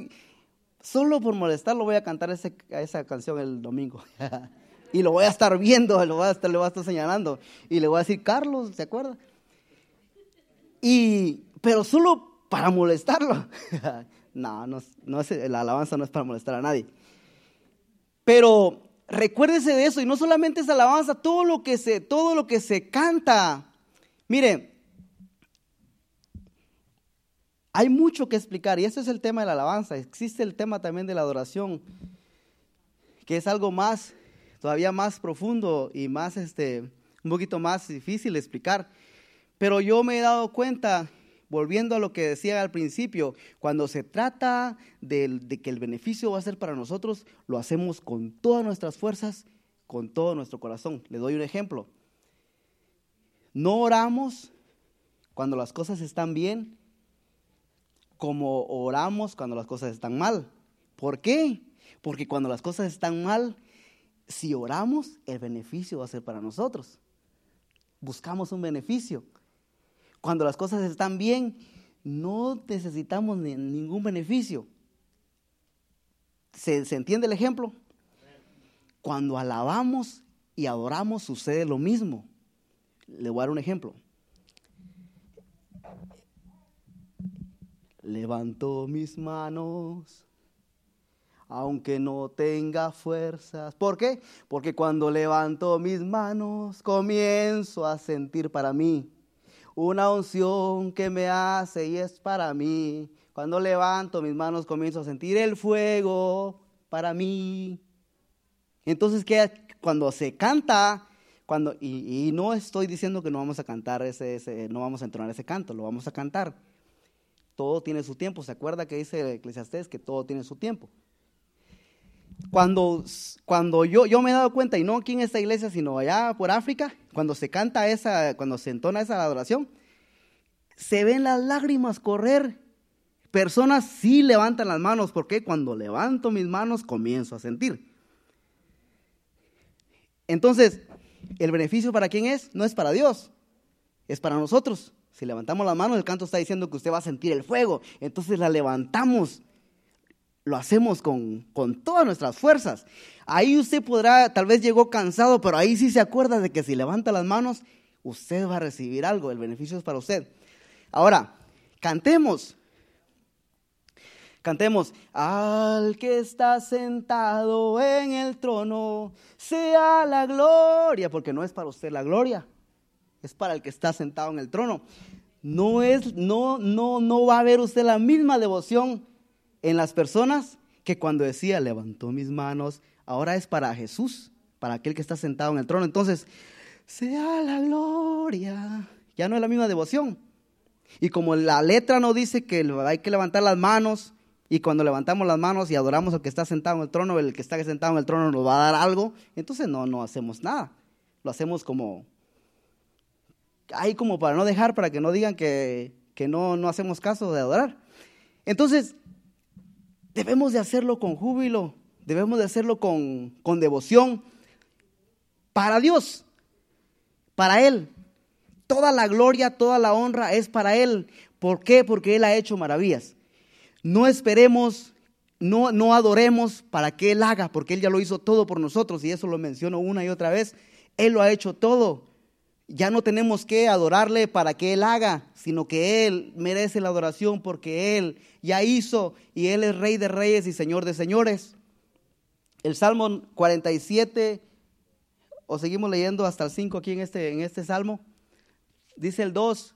solo por molestarlo, voy a cantar esa canción el domingo. y lo voy a estar viendo, lo voy a estar, le voy a estar señalando. Y le voy a decir, Carlos, ¿se acuerda? Y, pero solo para molestarlo. No, no, no es, la alabanza no es para molestar a nadie. Pero recuérdese de eso y no solamente es alabanza, todo lo que se, todo lo que se canta. Mire, hay mucho que explicar y ese es el tema de la alabanza. Existe el tema también de la adoración, que es algo más, todavía más profundo y más, este, un poquito más difícil de explicar. Pero yo me he dado cuenta volviendo a lo que decía al principio, cuando se trata de, que el beneficio va a ser para nosotros, lo hacemos con todas nuestras fuerzas, con todo nuestro corazón. Le doy un ejemplo. No oramos cuando las cosas están bien, como oramos cuando las cosas están mal. ¿Por qué? Porque cuando las cosas están mal, si oramos, el beneficio va a ser para nosotros. Buscamos un beneficio. Cuando las cosas están bien, no necesitamos ningún beneficio. ¿Se, entiende el ejemplo? Cuando alabamos y adoramos sucede lo mismo. Le voy a dar un ejemplo. Levanto mis manos, aunque no tenga fuerzas. ¿Por qué? Porque cuando levanto mis manos comienzo a sentir para mí una unción que me hace y es para mí. Cuando levanto mis manos comienzo a sentir el fuego para mí. Entonces, ¿qué? cuando se canta, cuando, y, no estoy diciendo que no vamos a cantar ese, ese, no vamos a entonar ese canto, lo vamos a cantar. Todo tiene su tiempo. ¿Se acuerda que dice Eclesiastés que todo tiene su tiempo? Cuando, cuando yo, yo me he dado cuenta, y no aquí en esta iglesia, sino allá por África, cuando se canta esa, cuando se entona esa adoración, se ven las lágrimas correr. Personas sí levantan las manos, porque cuando levanto mis manos comienzo a sentir. Entonces, ¿el beneficio para quién es? No es para Dios, es para nosotros. Si levantamos las manos, el canto está diciendo que usted va a sentir el fuego. Entonces la levantamos lo hacemos con, todas nuestras fuerzas. Ahí usted podrá, tal vez llegó cansado, pero ahí sí se acuerda de que si levanta las manos, usted va a recibir algo, el beneficio es para usted. Ahora, cantemos. Cantemos, al que está sentado en el trono, sea la gloria, porque no es para usted la gloria, es para el que está sentado en el trono. No es, no, no, no va a haber usted la misma devoción en las personas que cuando decía levantó mis manos, ahora es para Jesús, para aquel que está sentado en el trono. Entonces, sea la gloria. Ya no es la misma devoción. Y como la letra no dice que hay que levantar las manos, y cuando levantamos las manos y adoramos al que está sentado en el trono, el que está sentado en el trono nos va a dar algo, entonces no, no hacemos nada. Lo hacemos como, ahí como para no dejar, para que no digan que, que no, no hacemos caso de adorar. Entonces, debemos de hacerlo con júbilo, debemos de hacerlo con, con devoción para Dios, para Él. Toda la gloria, toda la honra es para Él. ¿Por qué? Porque Él ha hecho maravillas. No esperemos, no, no adoremos para que Él haga, porque Él ya lo hizo todo por nosotros y eso lo menciono una y otra vez. Él lo ha hecho todo ya no tenemos que adorarle para que Él haga, sino que Él merece la adoración porque Él ya hizo y Él es Rey de Reyes y Señor de Señores. El Salmo 47, o seguimos leyendo hasta el 5 aquí en este, en este Salmo, dice el 2.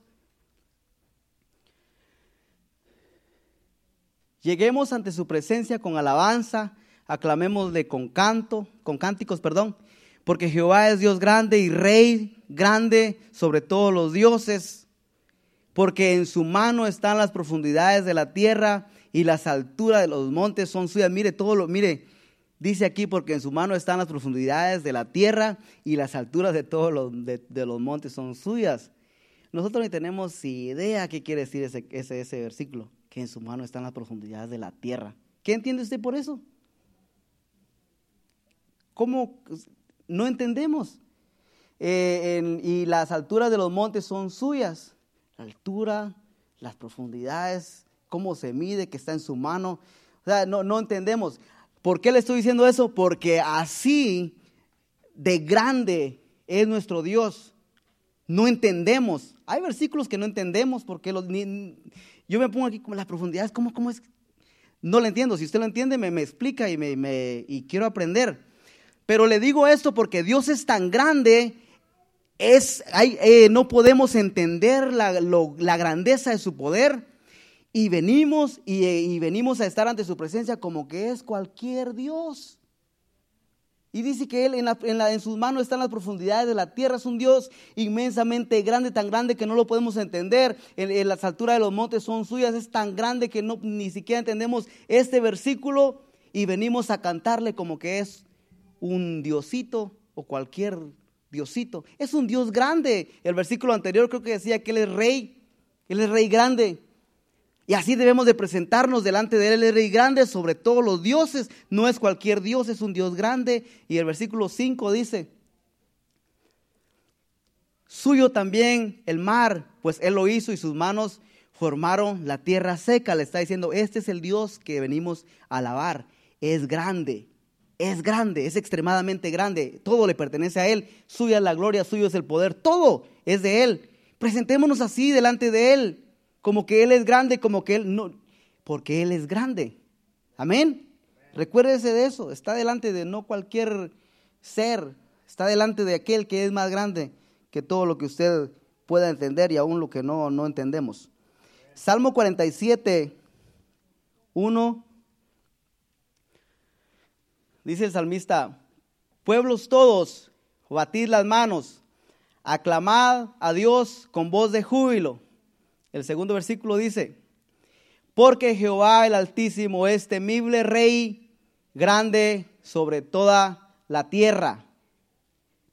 Lleguemos ante su presencia con alabanza, aclamémosle con canto, con cánticos, perdón, porque Jehová es Dios grande y Rey grande sobre todos los dioses, porque en su mano están las profundidades de la tierra y las alturas de los montes son suyas. Mire todo lo, mire, dice aquí, porque en su mano están las profundidades de la tierra y las alturas de todos los, de, los montes son suyas. Nosotros ni tenemos idea qué quiere decir ese, ese, ese versículo, que en su mano están las profundidades de la tierra. ¿Qué entiende usted por eso? ¿Cómo? No entendemos. Eh, y las alturas de los montes son suyas. La altura, las profundidades, cómo se mide, que está en su mano. O sea, no, no entendemos. ¿Por qué le estoy diciendo eso? Porque así de grande es nuestro Dios. No entendemos. Hay versículos que no entendemos porque los, yo me pongo aquí como las profundidades, ¿cómo, cómo es? no lo entiendo. Si usted lo entiende, me, me explica y, me, me, y quiero aprender. Pero le digo esto porque Dios es tan grande, es, eh, no podemos entender la, la, grandeza de su poder y venimos y, y venimos a estar ante su presencia como que es cualquier Dios. Y dice que Él en, la, en, la, en, sus manos están las profundidades de la tierra. Es un Dios inmensamente grande, tan grande que no lo podemos entender. En, en, las alturas de los montes son suyas. Es tan grande que no, ni siquiera entendemos este versículo y venimos a cantarle como que es un diosito o cualquier diosito. Es un Dios grande. El versículo anterior creo que decía que Él es rey. Él es rey grande. Y así debemos de presentarnos delante de Él, el Rey grande sobre todos los dioses. No es cualquier Dios, es un Dios grande. Y el versículo 5 dice, suyo también el mar, pues Él lo hizo y sus manos formaron la tierra seca. Le está diciendo, este es el Dios que venimos a alabar. Es grande, es grande, es extremadamente grande. Todo le pertenece a Él. Suya la gloria, suyo es el poder. Todo es de Él. Presentémonos así delante de Él como que Él es grande, como que Él no, porque Él es grande. Amén. Recuérdese de eso, está delante de no cualquier ser, está delante de aquel que es más grande que todo lo que usted pueda entender y aún lo que no, no entendemos. Salmo 47, 1, dice el salmista, pueblos todos, batid las manos, aclamad a Dios con voz de júbilo el segundo versículo dice, porque Jehová el Altísimo es temible Rey, grande sobre toda la tierra.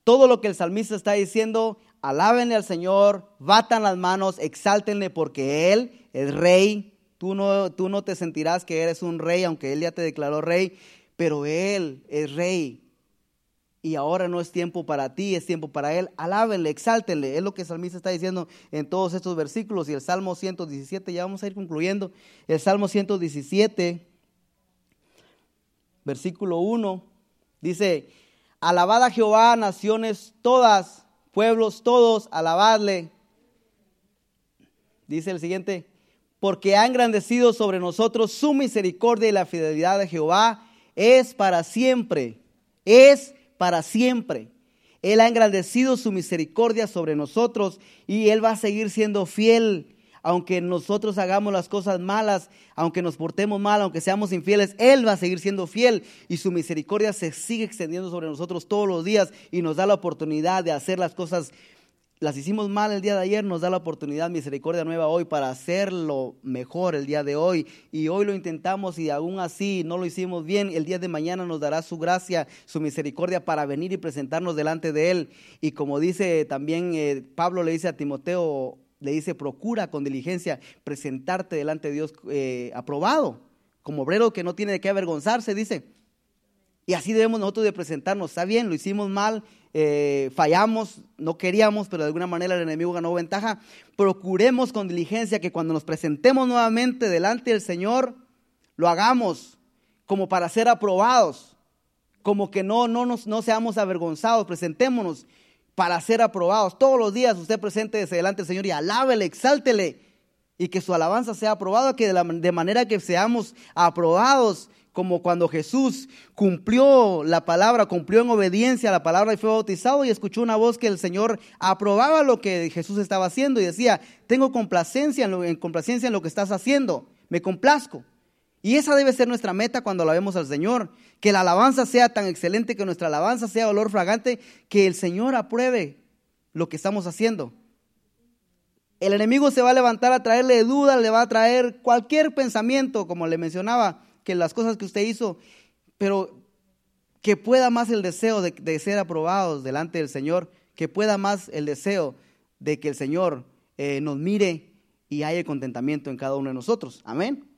Todo lo que el salmista está diciendo, alábenle al Señor, batan las manos, exáltenle porque Él es Rey. Tú no, tú no te sentirás que eres un rey, aunque Él ya te declaró rey, pero Él es Rey y ahora no es tiempo para ti, es tiempo para Él. Alábenle, exáltenle. Es lo que salmista está diciendo en todos estos versículos. Y el Salmo 117, ya vamos a ir concluyendo. El Salmo 117, versículo 1, dice, alabad a Jehová, naciones todas, pueblos todos, alabadle. Dice el siguiente, porque ha engrandecido sobre nosotros su misericordia y la fidelidad de Jehová es para siempre. Es para siempre. Él ha engrandecido su misericordia sobre nosotros y Él va a seguir siendo fiel. Aunque nosotros hagamos las cosas malas, aunque nos portemos mal, aunque seamos infieles, Él va a seguir siendo fiel y su misericordia se sigue extendiendo sobre nosotros todos los días y nos da la oportunidad de hacer las cosas las hicimos mal el día de ayer, nos da la oportunidad, misericordia nueva hoy, para hacerlo mejor el día de hoy. Y hoy lo intentamos y aún así no lo hicimos bien. El día de mañana nos dará su gracia, su misericordia para venir y presentarnos delante de Él. Y como dice también eh, Pablo le dice a Timoteo, le dice, procura con diligencia presentarte delante de Dios eh, aprobado, como obrero que no tiene de qué avergonzarse, dice. Y así debemos nosotros de presentarnos. Está bien, lo hicimos mal, eh, fallamos, no queríamos, pero de alguna manera el enemigo ganó ventaja. Procuremos con diligencia que cuando nos presentemos nuevamente delante del Señor, lo hagamos como para ser aprobados, como que no, no, nos, no seamos avergonzados, presentémonos para ser aprobados. Todos los días usted presente delante del Señor y alábele, exáltele y que su alabanza sea aprobada, que de, la, de manera que seamos aprobados como cuando Jesús cumplió la palabra, cumplió en obediencia a la palabra y fue bautizado y escuchó una voz que el Señor aprobaba lo que Jesús estaba haciendo y decía, tengo complacencia en, lo, en complacencia en lo que estás haciendo, me complazco. Y esa debe ser nuestra meta cuando la vemos al Señor, que la alabanza sea tan excelente, que nuestra alabanza sea olor fragante, que el Señor apruebe lo que estamos haciendo. El enemigo se va a levantar a traerle dudas, le va a traer cualquier pensamiento, como le mencionaba, que las cosas que usted hizo, pero que pueda más el deseo de, ser aprobados delante del Señor, que pueda más el deseo de que el Señor eh, nos mire y haya contentamiento en cada uno de nosotros. Amén.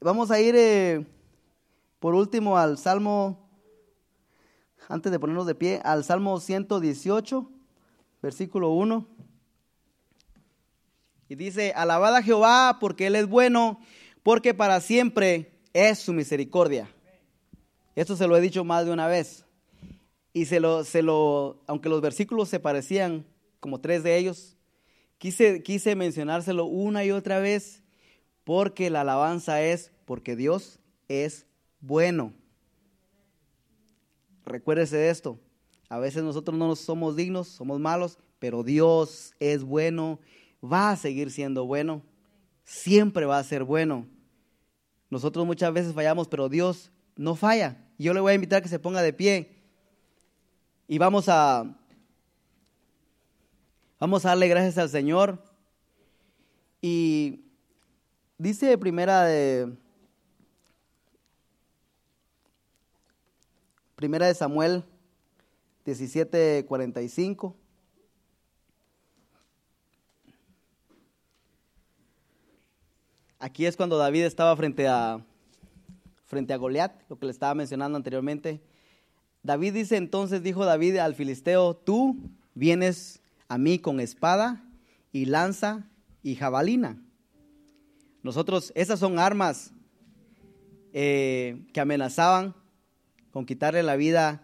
Vamos a ir eh, por último al Salmo, antes de ponernos de pie, al Salmo 118, versículo 1. Y dice, alabad a Jehová porque Él es bueno porque para siempre es su misericordia. Esto se lo he dicho más de una vez. Y se lo, se lo, aunque los versículos se parecían, como tres de ellos, quise, quise mencionárselo una y otra vez, Porque la alabanza es porque Dios es bueno. Recuérdese de esto. A veces nosotros no somos dignos, somos malos, pero Dios es bueno, va a seguir siendo bueno, siempre va a ser bueno. Nosotros muchas veces fallamos, pero Dios no falla. Yo le voy a invitar a que se ponga de pie y vamos a vamos a darle gracias al Señor. Y dice primera de Primera de Samuel 17:45. Aquí es cuando David estaba frente a frente a Goliat, lo que le estaba mencionando anteriormente. David dice entonces, dijo David al filisteo, tú vienes a mí con espada y lanza y jabalina. Nosotros, esas son armas eh, que amenazaban con quitarle la vida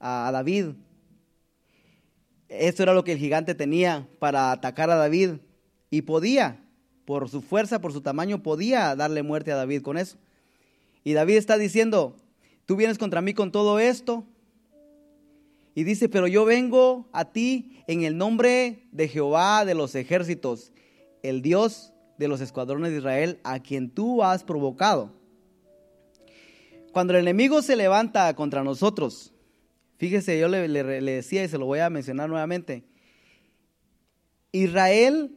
a, David. Esto era lo que el gigante tenía para atacar a David y podía, por su fuerza, por su tamaño, podía darle muerte a David con eso. Y David está diciendo, tú vienes contra mí con todo esto. Y dice, pero yo vengo a ti en el nombre de Jehová de los ejércitos, el Dios de los escuadrones de Israel, a quien tú has provocado. Cuando el enemigo se levanta contra nosotros, fíjese, yo le, decía y se lo voy a mencionar nuevamente, Israel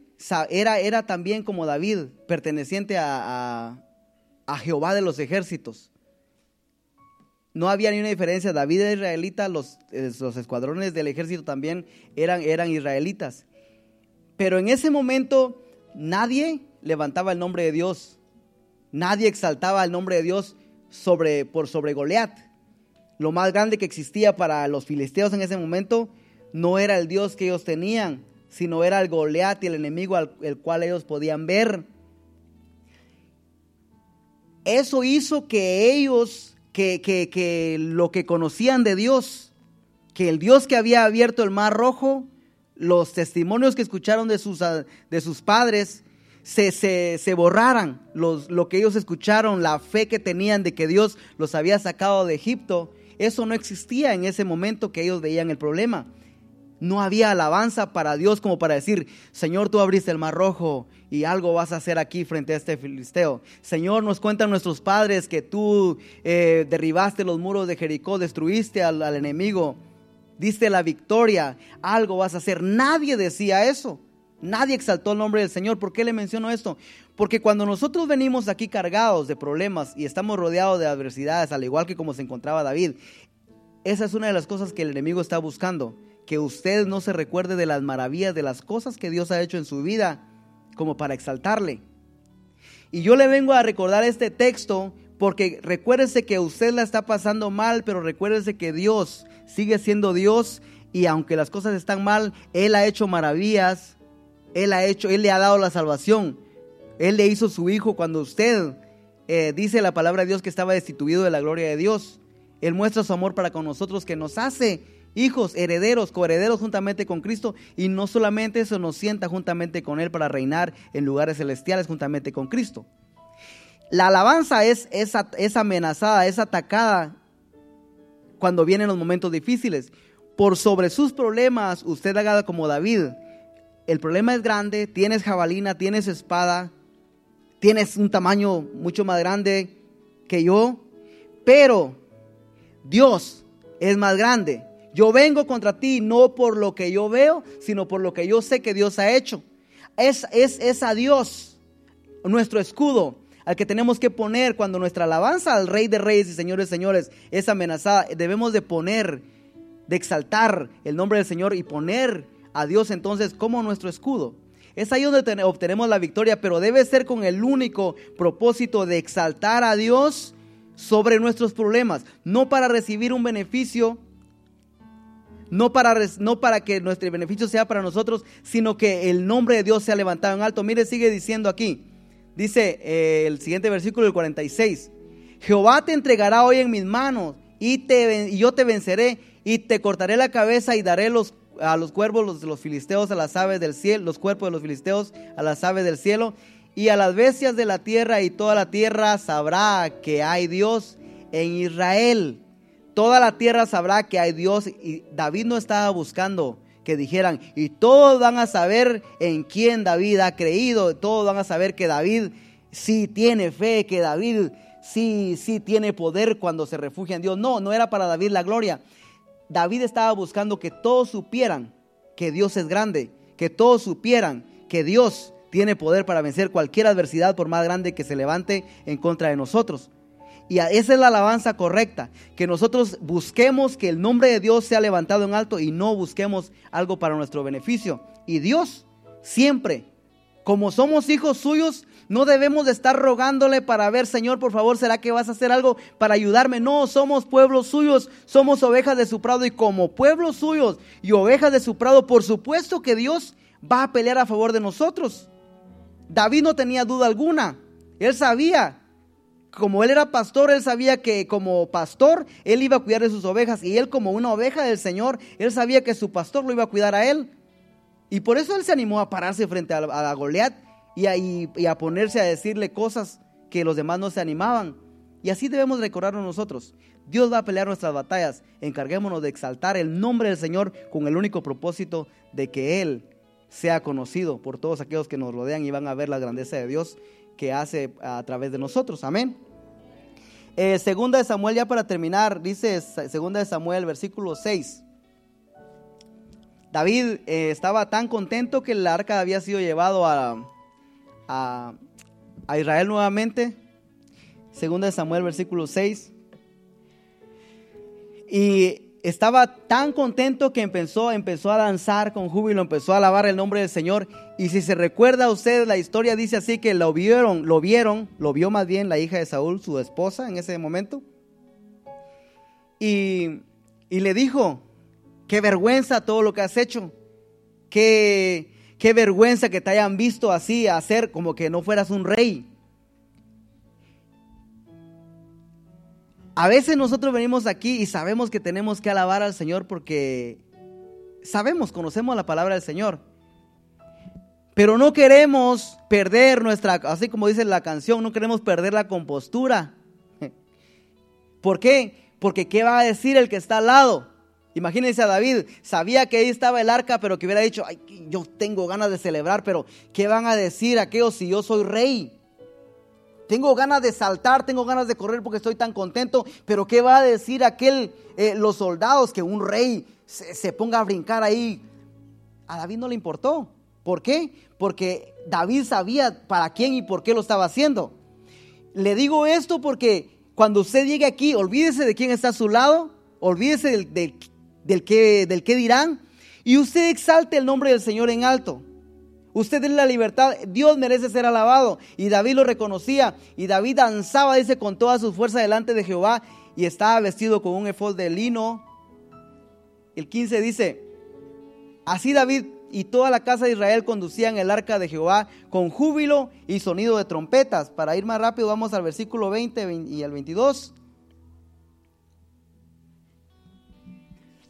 era, era también como David, perteneciente a, Jehová de los ejércitos. No había ni una diferencia. David era israelita, los, eh, los escuadrones del ejército también eran, eran israelitas. Pero en ese momento nadie levantaba el nombre de Dios. Nadie exaltaba el nombre de Dios sobre, por sobre Goliat. Lo más grande que existía para los filisteos en ese momento no era el Dios que ellos tenían, sino era el Goliat y el enemigo al el cual ellos podían ver. Eso hizo que ellos, que, que, que lo que conocían de Dios, que el Dios que había abierto el mar rojo, los testimonios que escucharon de sus, de sus padres, se, se, borraran los, lo que ellos escucharon, la fe que tenían de que Dios los había sacado de Egipto, eso no existía en ese momento que ellos veían el problema. No había alabanza para Dios como para decir, Señor, tú abriste el mar rojo y algo vas a hacer aquí frente a este filisteo. Señor, nos cuentan nuestros padres que tú eh, derribaste los muros de Jericó, destruiste al, al enemigo, diste la victoria, algo vas a hacer. Nadie decía eso. Nadie exaltó el nombre del Señor. ¿Por qué le menciono esto? Porque cuando nosotros venimos aquí cargados de problemas y estamos rodeados de adversidades, al igual que como se encontraba David, esa es una de las cosas que el enemigo está buscando. Que usted no se recuerde de las maravillas, de las cosas que Dios ha hecho en su vida, como para exaltarle. Y yo le vengo a recordar este texto porque recuérdese que usted la está pasando mal, pero recuérdese que Dios sigue siendo Dios y aunque las cosas están mal, Él ha hecho maravillas él ha hecho, Él le ha dado la salvación. Él le hizo su hijo cuando usted eh, dice la palabra de Dios que estaba destituido de la gloria de Dios. Él muestra su amor para con nosotros que nos hace hijos, herederos, coherederos juntamente con Cristo y no solamente eso nos sienta juntamente con Él para reinar en lugares celestiales juntamente con Cristo. La alabanza es, es amenazada, es atacada cuando vienen los momentos difíciles. Por sobre sus problemas, usted haga como David, el problema es grande, tienes jabalina, tienes espada, tienes un tamaño mucho más grande que yo, pero Dios es más grande. Yo vengo contra ti no por lo que yo veo, sino por lo que yo sé que Dios ha hecho. Es, es, es a Dios nuestro escudo al que tenemos que poner cuando nuestra alabanza al Rey de Reyes y Señores Señores es amenazada. Debemos de poner, de exaltar el nombre del Señor y poner a Dios entonces como nuestro escudo. Es ahí donde obtenemos la victoria, pero debe ser con el único propósito de exaltar a Dios sobre nuestros problemas, no para recibir un beneficio, no para, no para que nuestro beneficio sea para nosotros, sino que el nombre de Dios sea levantado en alto. Mire, sigue diciendo aquí, dice eh, el siguiente versículo, el 46, Jehová te entregará hoy en mis manos y, te, y yo te venceré y te cortaré la cabeza y daré los a los cuervos, los, los filisteos, a las aves del cielo, los cuerpos de los filisteos, a las aves del cielo. y a las bestias de la tierra y toda la tierra sabrá que hay Dios en Israel. Toda la tierra sabrá que hay Dios y David no estaba buscando que dijeran y todos van a saber en quién David ha creído, todos van a saber que David sí tiene fe, que David sí, sí tiene poder cuando se refugia en Dios. No, no era para David la gloria. David estaba buscando que todos supieran que Dios es grande, que todos supieran que Dios tiene poder para vencer cualquier adversidad por más grande que se levante en contra de nosotros. Y esa es la alabanza correcta, que nosotros busquemos que el nombre de Dios sea levantado en alto y no busquemos algo para nuestro beneficio. Y Dios siempre, como somos hijos suyos, no debemos de estar rogándole para ver, Señor, por favor, ¿será que vas a hacer algo para ayudarme? No, somos pueblos suyos, somos ovejas de su prado y como pueblos suyos y ovejas de su prado, por supuesto que Dios va a pelear a favor de nosotros. David no tenía duda alguna. Él sabía, como él era pastor, él sabía que como pastor él iba a cuidar de sus ovejas y él como una oveja del Señor, él sabía que su pastor lo iba a cuidar a él. Y por eso él se animó a pararse frente a, a Goliat y a, y a ponerse a decirle cosas que los demás no se animaban. Y así debemos recordarnos nosotros. Dios va a pelear nuestras batallas. Encarguémonos de exaltar el nombre del Señor con el único propósito de que Él sea conocido por todos aquellos que nos rodean y van a ver la grandeza de Dios que hace a través de nosotros. Amén. Eh, segunda de Samuel, ya para terminar, dice segunda de Samuel, versículo 6. David eh, estaba tan contento que el arca había sido llevado a, a, a Israel nuevamente. Segunda de Samuel, versículo 6. Y estaba tan contento que empezó, empezó a danzar con júbilo, empezó a alabar el nombre del Señor. Y si se recuerda a usted, la historia dice así que lo vieron, lo vieron, lo vio más bien la hija de Saúl, su esposa, en ese momento. Y, y le dijo, qué vergüenza todo lo que has hecho, qué, qué vergüenza que te hayan visto así, hacer como que no fueras un rey. A veces nosotros venimos aquí y sabemos que tenemos que alabar al Señor porque sabemos, conocemos la palabra del Señor. Pero no queremos perder nuestra, así como dice la canción, no queremos perder la compostura. ¿Por qué? Porque ¿qué va a decir el que está al lado? Imagínense a David, sabía que ahí estaba el arca, pero que hubiera dicho, Ay, yo tengo ganas de celebrar, pero ¿qué van a decir aquellos si yo soy rey? Tengo ganas de saltar, tengo ganas de correr porque estoy tan contento. Pero ¿qué va a decir aquel, eh, los soldados, que un rey se, ponga a brincar ahí? A David no le importó. ¿Por qué? Porque David sabía para quién y por qué lo estaba haciendo. Le digo esto porque cuando usted llegue aquí, olvídese de quién está a su lado, olvídese del, del, que, del que dirán, y usted exalte el nombre del Señor en alto. Usted es la libertad. Dios merece ser alabado. Y David lo reconocía. Y David danzaba, dice, con toda su fuerza delante de Jehová. Y estaba vestido con un efod de lino. El 15 dice, así David y toda la casa de Israel conducían el arca de Jehová con júbilo y sonido de trompetas. Para ir más rápido, vamos al versículo 20 y al 22.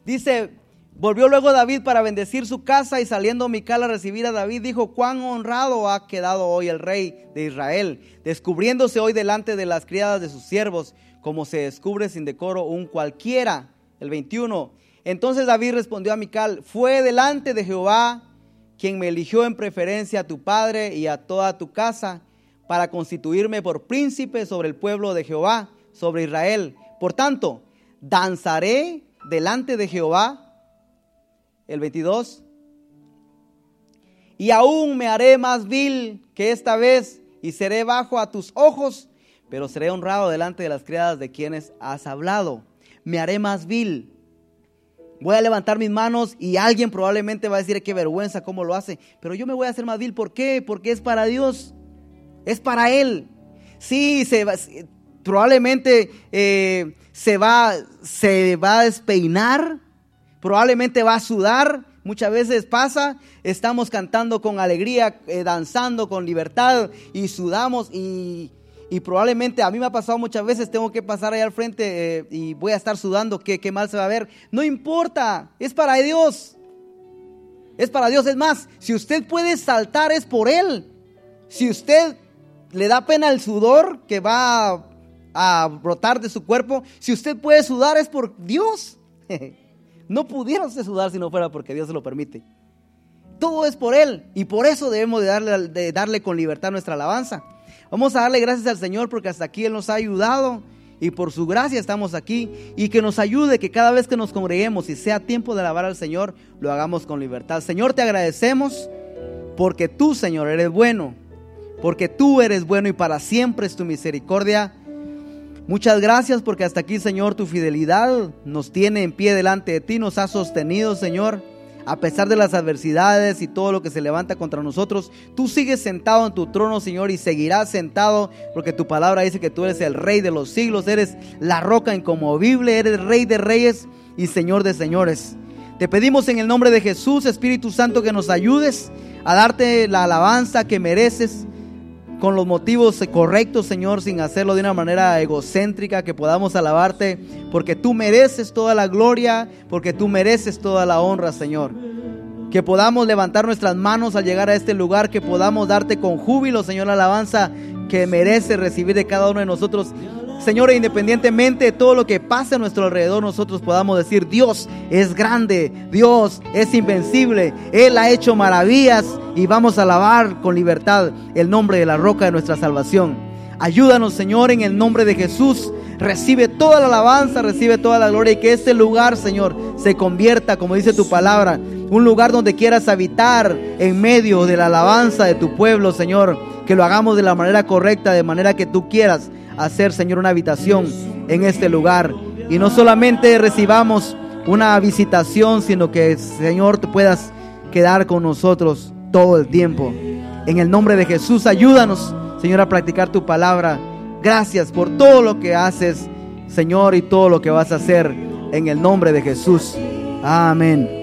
Dice, Volvió luego David para bendecir su casa y saliendo Mical a recibir a David dijo, cuán honrado ha quedado hoy el rey de Israel, descubriéndose hoy delante de las criadas de sus siervos, como se descubre sin decoro un cualquiera. El 21. Entonces David respondió a Mical, fue delante de Jehová quien me eligió en preferencia a tu padre y a toda tu casa para constituirme por príncipe sobre el pueblo de Jehová, sobre Israel. Por tanto, danzaré delante de Jehová el 22. Y aún me haré más vil que esta vez y seré bajo a tus ojos, pero seré honrado delante de las criadas de quienes has hablado. Me haré más vil. Voy a levantar mis manos y alguien probablemente va a decir qué vergüenza cómo lo hace, pero yo me voy a hacer más vil. ¿Por qué? Porque es para Dios, es para Él. Sí, se probablemente eh, se, va, se va a despeinar, probablemente va a sudar, muchas veces pasa, estamos cantando con alegría, eh, danzando con libertad y sudamos y, probablemente a mí me ha pasado muchas veces, tengo que pasar ahí al frente eh, y voy a estar sudando, ¿qué, qué mal se va a ver. No importa, es para Dios. Es para Dios, es más, si usted puede saltar es por Él. Si usted le da pena el sudor que va a brotar de su cuerpo, si usted puede sudar es por Dios. No pudiera usted sudar si no fuera porque Dios se lo permite. Todo es por Él y por eso debemos de darle, de darle con libertad nuestra alabanza. Vamos a darle gracias al Señor porque hasta aquí Él nos ha ayudado y por su gracia estamos aquí y que nos ayude que cada vez que nos congreguemos y sea tiempo de alabar al Señor, lo hagamos con libertad. Señor, te agradecemos porque tú, Señor, eres bueno, porque tú eres bueno y para siempre es tu misericordia. Muchas gracias porque hasta aquí, Señor, tu fidelidad nos tiene en pie delante de ti, nos ha sostenido, Señor a pesar de las adversidades y todo lo que se levanta contra nosotros, tú sigues sentado en tu trono, Señor, y seguirás sentado, porque tu palabra dice que tú eres el rey de los siglos, eres la roca incomovible, eres rey de reyes y Señor de señores. Te pedimos en el nombre de Jesús, Espíritu Santo, que nos ayudes a darte la alabanza que mereces con los motivos correctos, Señor, sin hacerlo de una manera egocéntrica, que podamos alabarte, porque tú mereces toda la gloria, porque tú mereces toda la honra, Señor. Que podamos levantar nuestras manos al llegar a este lugar, que podamos darte con júbilo, Señor, la alabanza que merece recibir de cada uno de nosotros Señor, independientemente de todo lo que pase a nuestro alrededor, nosotros podamos decir, Dios es grande, Dios es invencible, Él ha hecho maravillas y vamos a alabar con libertad el nombre de la roca de nuestra salvación. Ayúdanos, Señor, en el nombre de Jesús. Recibe toda la alabanza, recibe toda la gloria y que este lugar, Señor, se convierta, como dice tu palabra, un lugar donde quieras habitar en medio de la alabanza de tu pueblo, Señor. Que lo hagamos de la manera correcta, de manera que tú quieras hacer, Señor, una habitación en este lugar. Y no solamente recibamos una visitación, sino que, Señor, te puedas quedar con nosotros todo el tiempo. En el nombre de Jesús, ayúdanos, Señor, a practicar tu palabra. Gracias por todo lo que haces, Señor, y todo lo que vas a hacer en el nombre de Jesús. Amén.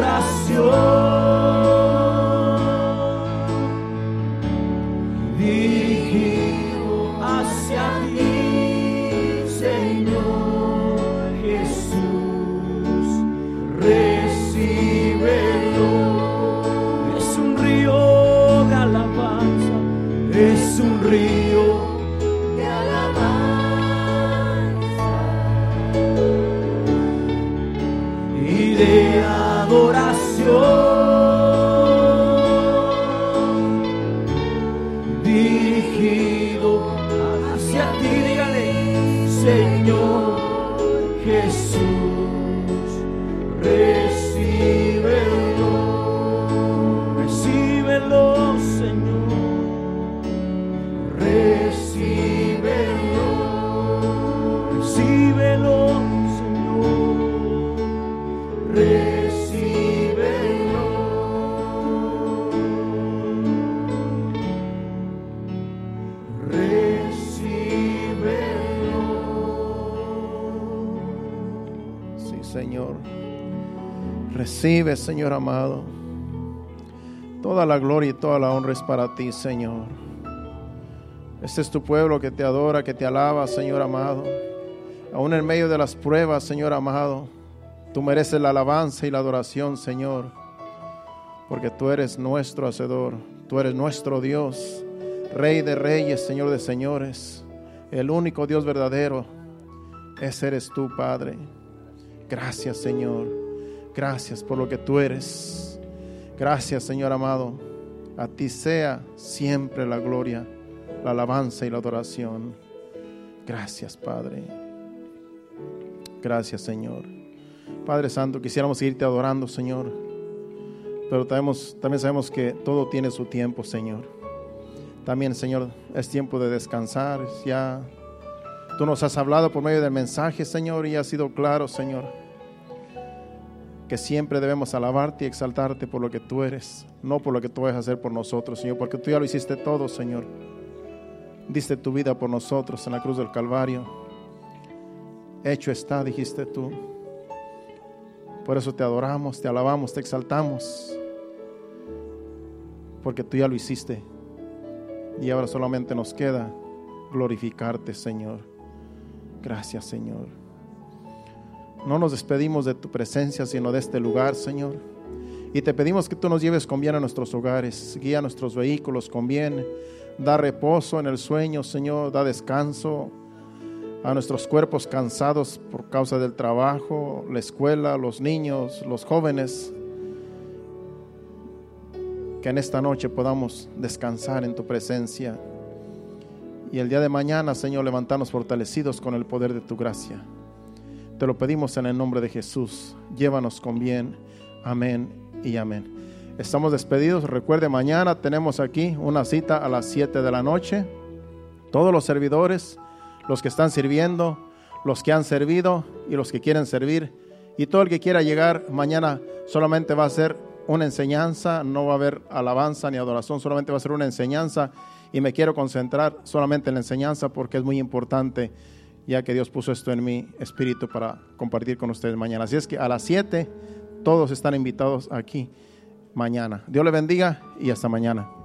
Recíbelo. Señor amado. Toda la gloria y toda la honra es para ti, Señor. Este es tu pueblo que te adora, que te alaba, Señor amado. Aún en medio de las pruebas, Señor amado, tú mereces la alabanza y la adoración, Señor. Porque tú eres nuestro hacedor, tú eres nuestro Dios, Rey de reyes, Señor de señores. El único Dios verdadero, ese eres tú, Padre. Gracias, Señor. Gracias por lo que tú eres. Gracias, Señor amado. A ti sea siempre la gloria, la alabanza y la adoración. Gracias, Padre. Gracias, Señor. Padre Santo, quisiéramos irte adorando, Señor. Pero también sabemos que todo tiene su tiempo, Señor. También, Señor, es tiempo de descansar. Ya tú nos has hablado por medio del mensaje, Señor, y ha sido claro, Señor que siempre debemos alabarte y exaltarte por lo que tú eres, no por lo que tú vas a hacer por nosotros, Señor, porque tú ya lo hiciste todo, Señor. Diste tu vida por nosotros en la cruz del Calvario. Hecho está, dijiste tú. Por eso te adoramos, te alabamos, te exaltamos, porque tú ya lo hiciste. Y ahora solamente nos queda glorificarte, Señor. Gracias, Señor. No nos despedimos de tu presencia, sino de este lugar, Señor. Y te pedimos que tú nos lleves con bien a nuestros hogares, guía nuestros vehículos con bien, da reposo en el sueño, Señor, da descanso a nuestros cuerpos cansados por causa del trabajo, la escuela, los niños, los jóvenes. Que en esta noche podamos descansar en tu presencia. Y el día de mañana, Señor, levantarnos fortalecidos con el poder de tu gracia. Te lo pedimos en el nombre de Jesús. Llévanos con bien. Amén y amén. Estamos despedidos. Recuerde, mañana tenemos aquí una cita a las 7 de la noche. Todos los servidores, los que están sirviendo, los que han servido y los que quieren servir. Y todo el que quiera llegar mañana solamente va a ser una enseñanza, no va a haber alabanza ni adoración, solamente va a ser una enseñanza. Y me quiero concentrar solamente en la enseñanza porque es muy importante ya que Dios puso esto en mi espíritu para compartir con ustedes mañana. Así es que a las 7 todos están invitados aquí mañana. Dios le bendiga y hasta mañana.